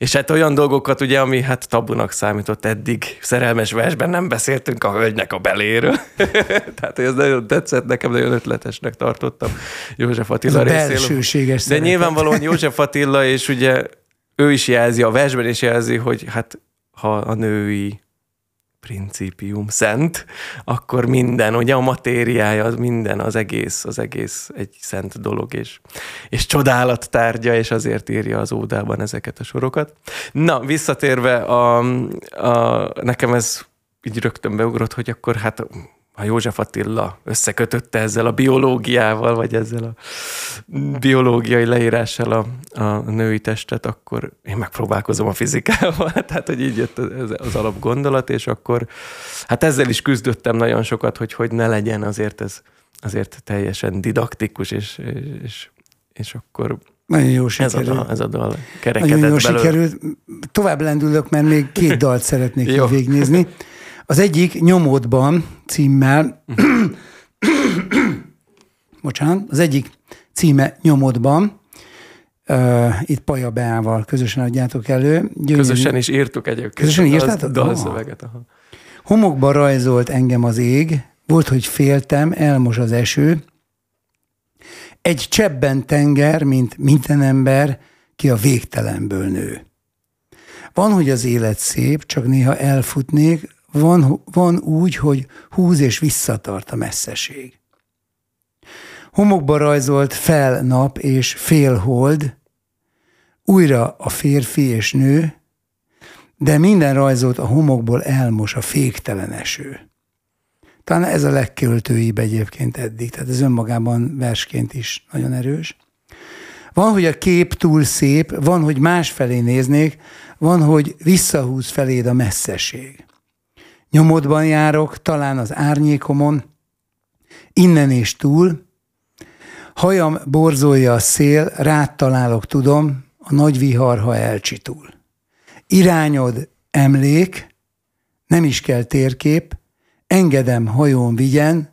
és hát olyan dolgokat ugye, ami hát tabunak számított eddig, szerelmes versben nem beszéltünk a hölgynek a beléről. Tehát ez nagyon tetszett, nekem nagyon ötletesnek tartottam József Attila ez a részéről. De nyilvánvalóan József Attila, és ugye ő is jelzi, a versben is jelzi, hogy hát ha a női principium szent, akkor minden, ugye a matériája, az minden, az egész, az egész egy szent dolog, és, és csodálat tárgya, és azért írja az ódában ezeket a sorokat. Na, visszatérve, a, a, nekem ez így rögtön beugrott, hogy akkor hát ha József Attila összekötötte ezzel a biológiával, vagy ezzel a biológiai leírással a, a női testet, akkor én megpróbálkozom a fizikával. Tehát, hogy így jött az, az alapgondolat, és akkor hát ezzel is küzdöttem nagyon sokat, hogy hogy ne legyen azért ez azért teljesen didaktikus, és, és, és akkor nagyon jó sikerült. Ez a, ez a dal kerekedett Nagyon jó belőle. sikerült. Tovább lendülök, mert még két dalt szeretnék végignézni. Az egyik Nyomódban címmel, bocsánat, az egyik címe Nyomódban, uh, itt Paja Beával közösen adjátok elő. Gyönyörű. Közösen is írtuk egyébként. Közösen írtátok? Dalszöveget. Aha. Homokba rajzolt engem az ég, volt, hogy féltem, elmos az eső. Egy csebben tenger, mint minden ember, ki a végtelenből nő. Van, hogy az élet szép, csak néha elfutnék, van, van úgy, hogy húz és visszatart a messzeség. Homokba rajzolt fel nap és fél hold, újra a férfi és nő, de minden rajzolt a homokból elmos a féktelen eső. Talán ez a legköltőibb egyébként eddig, tehát ez önmagában versként is nagyon erős. Van, hogy a kép túl szép, van, hogy más felé néznék, van, hogy visszahúz feléd a messzeség. Nyomodban járok, talán az árnyékomon, innen és túl, hajam borzolja a szél, rád találok, tudom, a nagy vihar, ha elcsitul. Irányod emlék, nem is kell térkép, engedem hajón vigyen,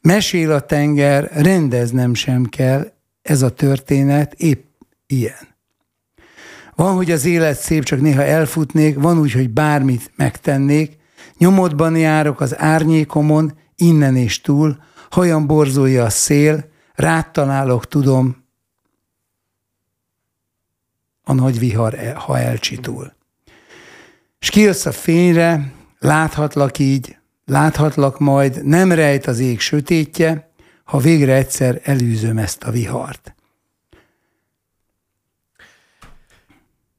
mesél a tenger, rendeznem sem kell, ez a történet épp ilyen. Van, hogy az élet szép, csak néha elfutnék, van úgy, hogy bármit megtennék, nyomodban járok az árnyékomon, innen és túl, hajam borzolja a szél, rád találok, tudom, a nagy vihar, e, ha elcsitul. És kijössz a fényre, láthatlak így, Láthatlak majd, nem rejt az ég sötétje, ha végre egyszer elűzöm ezt a vihart.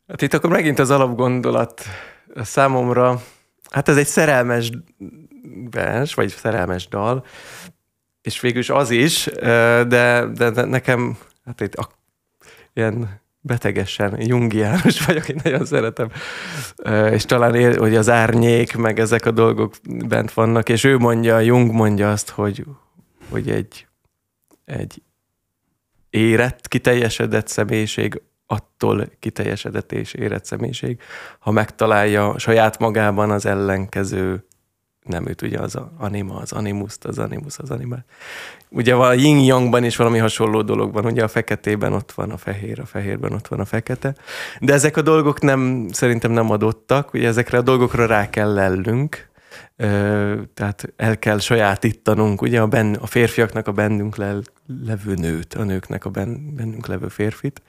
Hát itt akkor megint az alapgondolat számomra, hát ez egy szerelmes vers, vagy szerelmes dal, és végül is az is, de, de nekem hát itt a, ilyen betegesen jungiánus vagyok, én nagyon szeretem, és talán ér, hogy az árnyék, meg ezek a dolgok bent vannak, és ő mondja, Jung mondja azt, hogy, hogy egy, egy érett, kiteljesedett személyiség attól kiteljesedett és érett személyiség, ha megtalálja saját magában az ellenkező nem őt ugye az anima, az animuszt, az animus, az animát. Ugye a yin yangban is valami hasonló dolog van, ugye a feketében ott van a fehér, a fehérben ott van a fekete, de ezek a dolgok nem, szerintem nem adottak, ugye ezekre a dolgokra rá kell lellünk, tehát el kell sajátítanunk, ugye a, ben, a férfiaknak a bennünk le, levő nőt, a nőknek a ben, bennünk levő férfit,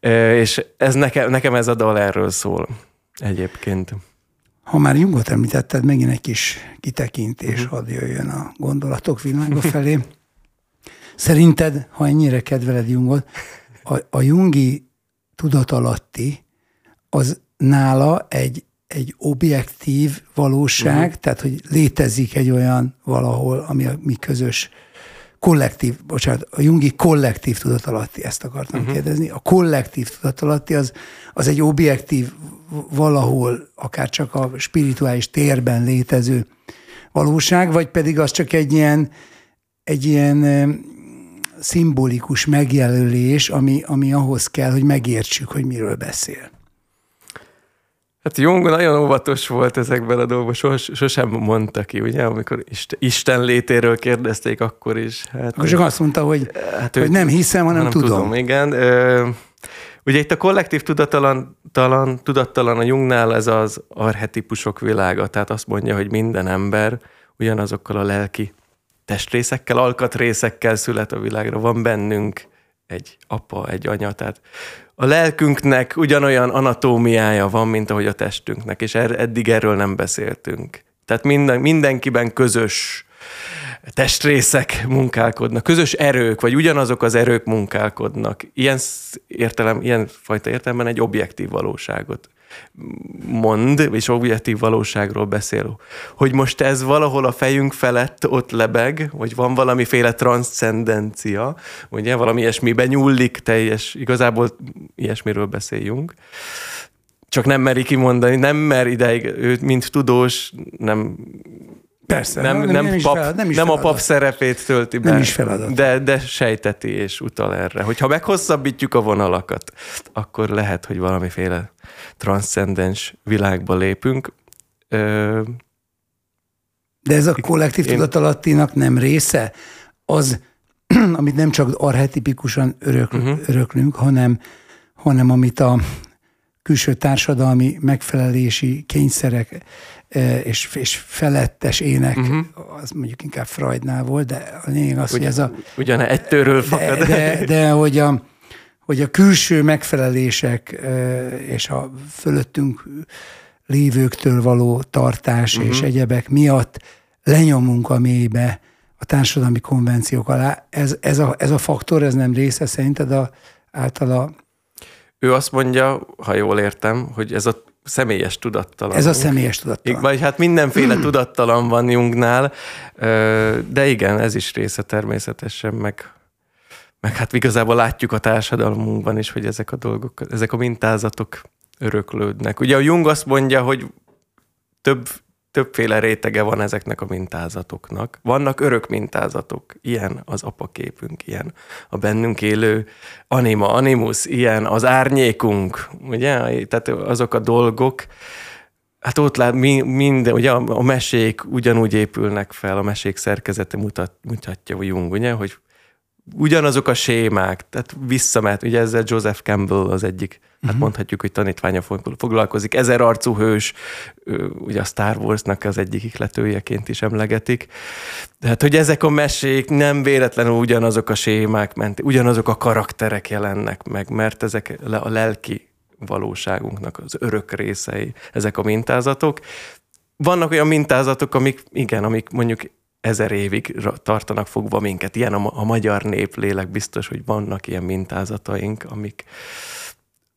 és ez nekem, nekem ez a dal erről szól egyébként. Ha már Jungot említetted, megint egy kis kitekintés, uh-huh. hadd jöjjön a gondolatok világa felé. Szerinted, ha ennyire kedveled Jungot, a, a Jungi tudatalatti az nála egy, egy objektív valóság, uh-huh. tehát hogy létezik egy olyan valahol, ami a mi közös kollektív, bocsánat, a Jungi kollektív tudatalatti, ezt akartam uh-huh. kérdezni. A kollektív tudatalatti az, az egy objektív valahol, akár csak a spirituális térben létező valóság, vagy pedig az csak egy ilyen, egy ilyen szimbolikus megjelölés, ami, ami ahhoz kell, hogy megértsük, hogy miről beszél. Hát Jung nagyon óvatos volt ezekben a dolgokban, sos, sosem mondta ki, ugye, amikor Isten létéről kérdezték, akkor is. Hát, akkor csak azt mondta, hogy, hát hogy nem hiszem, hanem, hanem tudom. tudom. Igen. Ugye itt a kollektív tudattalan, talan, tudattalan a Jungnál ez az arhetipusok világa, tehát azt mondja, hogy minden ember ugyanazokkal a lelki testrészekkel, alkatrészekkel szület a világra. Van bennünk egy apa, egy anya, tehát a lelkünknek ugyanolyan anatómiája van, mint ahogy a testünknek, és er, eddig erről nem beszéltünk. Tehát minden, mindenkiben közös testrészek munkálkodnak, közös erők, vagy ugyanazok az erők munkálkodnak. Ilyen értelem, ilyen fajta értelemben egy objektív valóságot mond, és objektív valóságról beszél. Hogy most ez valahol a fejünk felett ott lebeg, vagy van valamiféle transzcendencia, ugye, valami ilyesmiben nyúlik teljes, igazából ilyesmiről beszéljünk csak nem meri kimondani, nem mer ideig őt, mint tudós, nem Persze. Nem, nem, nem, pap, feladat, nem, is nem a pap szerepét tölti be. Nem is feladat. De, de sejteti és utal erre. Hogyha meghosszabbítjuk a vonalakat, akkor lehet, hogy valamiféle transzcendens világba lépünk. De ez a kollektív Én... tudatalattinak nem része? Az, amit nem csak arhetipikusan örök, uh-huh. öröklünk, hanem, hanem amit a külső társadalmi megfelelési kényszerek és, és felettes ének, uh-huh. az mondjuk inkább Freudnál volt, de a lényeg az, Ugyan, hogy ez a... Ugyan ettőről fakad. De, de, de hogy, a, hogy a külső megfelelések és a fölöttünk lévőktől való tartás uh-huh. és egyebek miatt lenyomunk a mélybe a társadalmi konvenciók alá. Ez, ez, a, ez a faktor, ez nem része szerinted a, általa ő azt mondja, ha jól értem, hogy ez a személyes tudattalan. Ez a személyes tudattalan. Vagy hát mindenféle tudattalan van Jungnál, de igen, ez is része természetesen, meg, meg hát igazából látjuk a társadalmunkban is, hogy ezek a dolgok, ezek a mintázatok öröklődnek. Ugye a Jung azt mondja, hogy több többféle rétege van ezeknek a mintázatoknak. Vannak örök mintázatok, ilyen az apaképünk, ilyen a bennünk élő anima, animus, ilyen az árnyékunk, ugye? Tehát azok a dolgok, Hát ott lát mi, minden, ugye a, a mesék ugyanúgy épülnek fel, a mesék szerkezete mutat, mutatja Jung, ugye, hogy ugyanazok a sémák, tehát visszamet, ugye ezzel Joseph Campbell az egyik, uh-huh. hát mhm. mondhatjuk, hogy tanítványa foglalkozik, ezer arcú hős, ugye a Star Wars-nak az egyik ikletőjeként is emlegetik. Tehát, hogy ezek a mesék nem véletlenül ugyanazok a sémák ment, ugyanazok a karakterek jelennek meg, mert ezek a lelki valóságunknak az örök részei, ezek a mintázatok. Vannak olyan mintázatok, amik, igen, amik mondjuk ezer évig tartanak fogva minket. Ilyen a, a magyar nép lélek biztos, hogy vannak ilyen mintázataink, amik,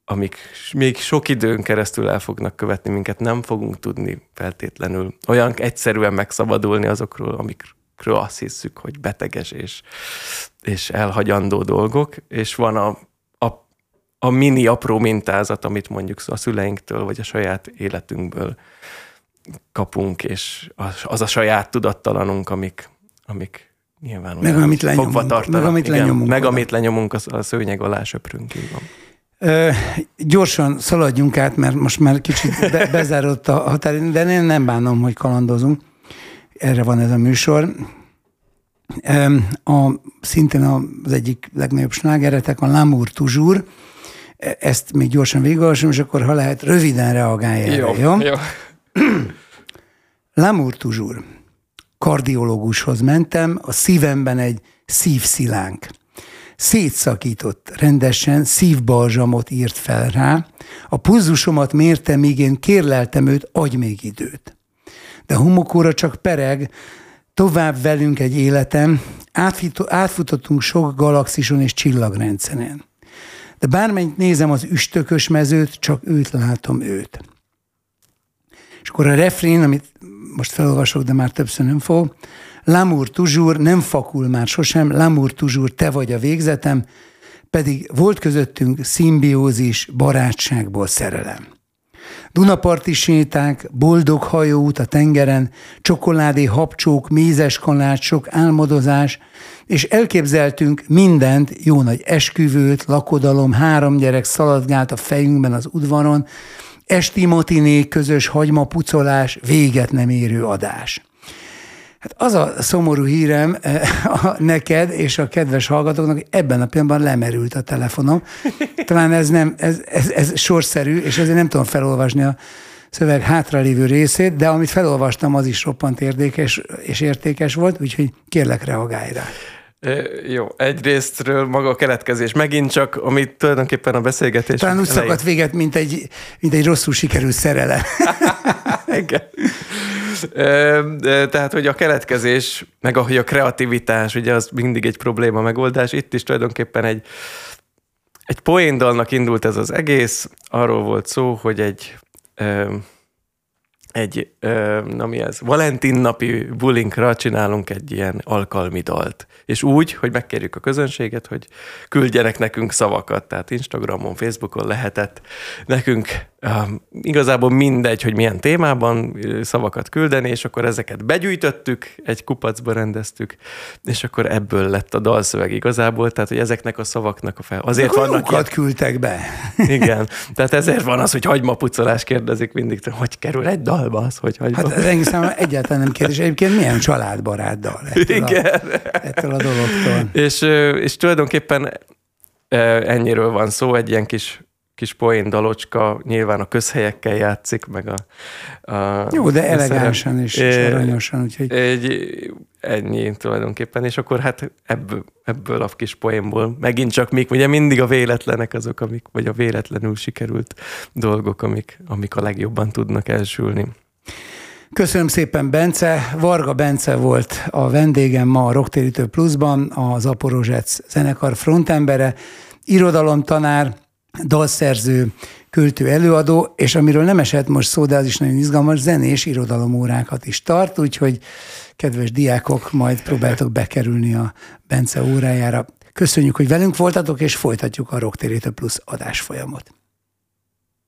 amik még sok időn keresztül el fognak követni minket, nem fogunk tudni feltétlenül olyan egyszerűen megszabadulni azokról, amikről azt hiszük, hogy beteges és, és elhagyandó dolgok, és van a, a, a mini apró mintázat, amit mondjuk a szüleinktől, vagy a saját életünkből kapunk, és az a saját tudattalanunk, amik, amik nyilván meg amit lenyomunk, fogva tartanak. Meg amit igen, lenyomunk. Meg amit lenyomunk, a, a szőnyeg alá söprünk, így van. Ö, gyorsan szaladjunk át, mert most már kicsit be, bezárodott a határ, de én nem bánom, hogy kalandozunk. Erre van ez a műsor. A, szintén az egyik legnagyobb slágeretek, a Lamour Toujours. Ezt még gyorsan végigolvasom, és akkor ha lehet, röviden reagálj erre, jó? jó? jó. Lamour toujours. Kardiológushoz mentem, a szívemben egy szívszilánk. Szétszakított rendesen, szívbalzsamot írt fel rá, a pulzusomat mérte, míg én kérleltem őt, adj még időt. De homokóra csak pereg, tovább velünk egy életem, átfutottunk sok galaxison és csillagrendszeren. De bármennyit nézem az üstökös mezőt, csak őt látom őt. Akkor a refrén, amit most felolvasok, de már többször nem fog, L'amour toujours, nem fakul már sosem, L'amour toujours, te vagy a végzetem, pedig volt közöttünk szimbiózis, barátságból szerelem. Dunaparti séták, boldog hajóút a tengeren, csokoládé habcsók, mézes kalácsok, álmodozás, és elképzeltünk mindent, jó nagy esküvőt, lakodalom, három gyerek szaladgált a fejünkben az udvaron, esti matiné, közös hagymapucolás, véget nem érő adás. Hát az a szomorú hírem eh, a, neked és a kedves hallgatóknak, hogy ebben a pillanatban lemerült a telefonom. Talán ez nem, ez, ez, ez sorszerű, és ezért nem tudom felolvasni a szöveg hátralévő részét, de amit felolvastam, az is roppant érdekes és értékes volt, úgyhogy kérlek reagálj rá. Jó, egyrésztről maga a keletkezés. Megint csak, amit tulajdonképpen a beszélgetés... Talán úgy szakadt véget, mint egy, mint egy rosszul sikerült szerelem. Igen. Tehát, hogy a keletkezés, meg a, a kreativitás, ugye az mindig egy probléma megoldás. Itt is tulajdonképpen egy, egy poéndalnak indult ez az egész, arról volt szó, hogy egy egy, ö, na mi ez, Valentin napi bulinkra csinálunk egy ilyen alkalmi dalt. És úgy, hogy megkérjük a közönséget, hogy küldjenek nekünk szavakat. Tehát Instagramon, Facebookon lehetett nekünk igazából mindegy, hogy milyen témában szavakat küldeni, és akkor ezeket begyűjtöttük, egy kupacba rendeztük, és akkor ebből lett a dalszöveg igazából, tehát hogy ezeknek a szavaknak a fel... Azért akkor vannak ilyen... küldtek be. Igen, tehát ezért van az, hogy hagymapucolás kérdezik mindig, hogy kerül egy dalba az, hogy hagyma. Hát ez engem egyáltalán nem kérdés. Egyébként milyen családbarát dal ettől, Igen. A, ettől a dologtól. És, és tulajdonképpen ennyiről van szó, egy ilyen kis kis poén dalocska, nyilván a közhelyekkel játszik, meg a... a Jó, de elegánsan és, és aranyosan, úgyhogy... Egy, ennyi tulajdonképpen, és akkor hát ebből, ebből a kis poénból megint csak mik, ugye mindig a véletlenek azok, amik, vagy a véletlenül sikerült dolgok, amik, amik a legjobban tudnak elsülni. Köszönöm szépen, Bence. Varga Bence volt a vendégem ma a Rocktérítő Pluszban, az Aporozsec zenekar frontembere, irodalomtanár, dalszerző, költő előadó, és amiről nem esett most szó, de az is nagyon izgalmas, zenés irodalomórákat is tart, úgyhogy kedves diákok, majd próbáltok bekerülni a Bence órájára. Köszönjük, hogy velünk voltatok, és folytatjuk a Rocktérítő Plusz adásfolyamot.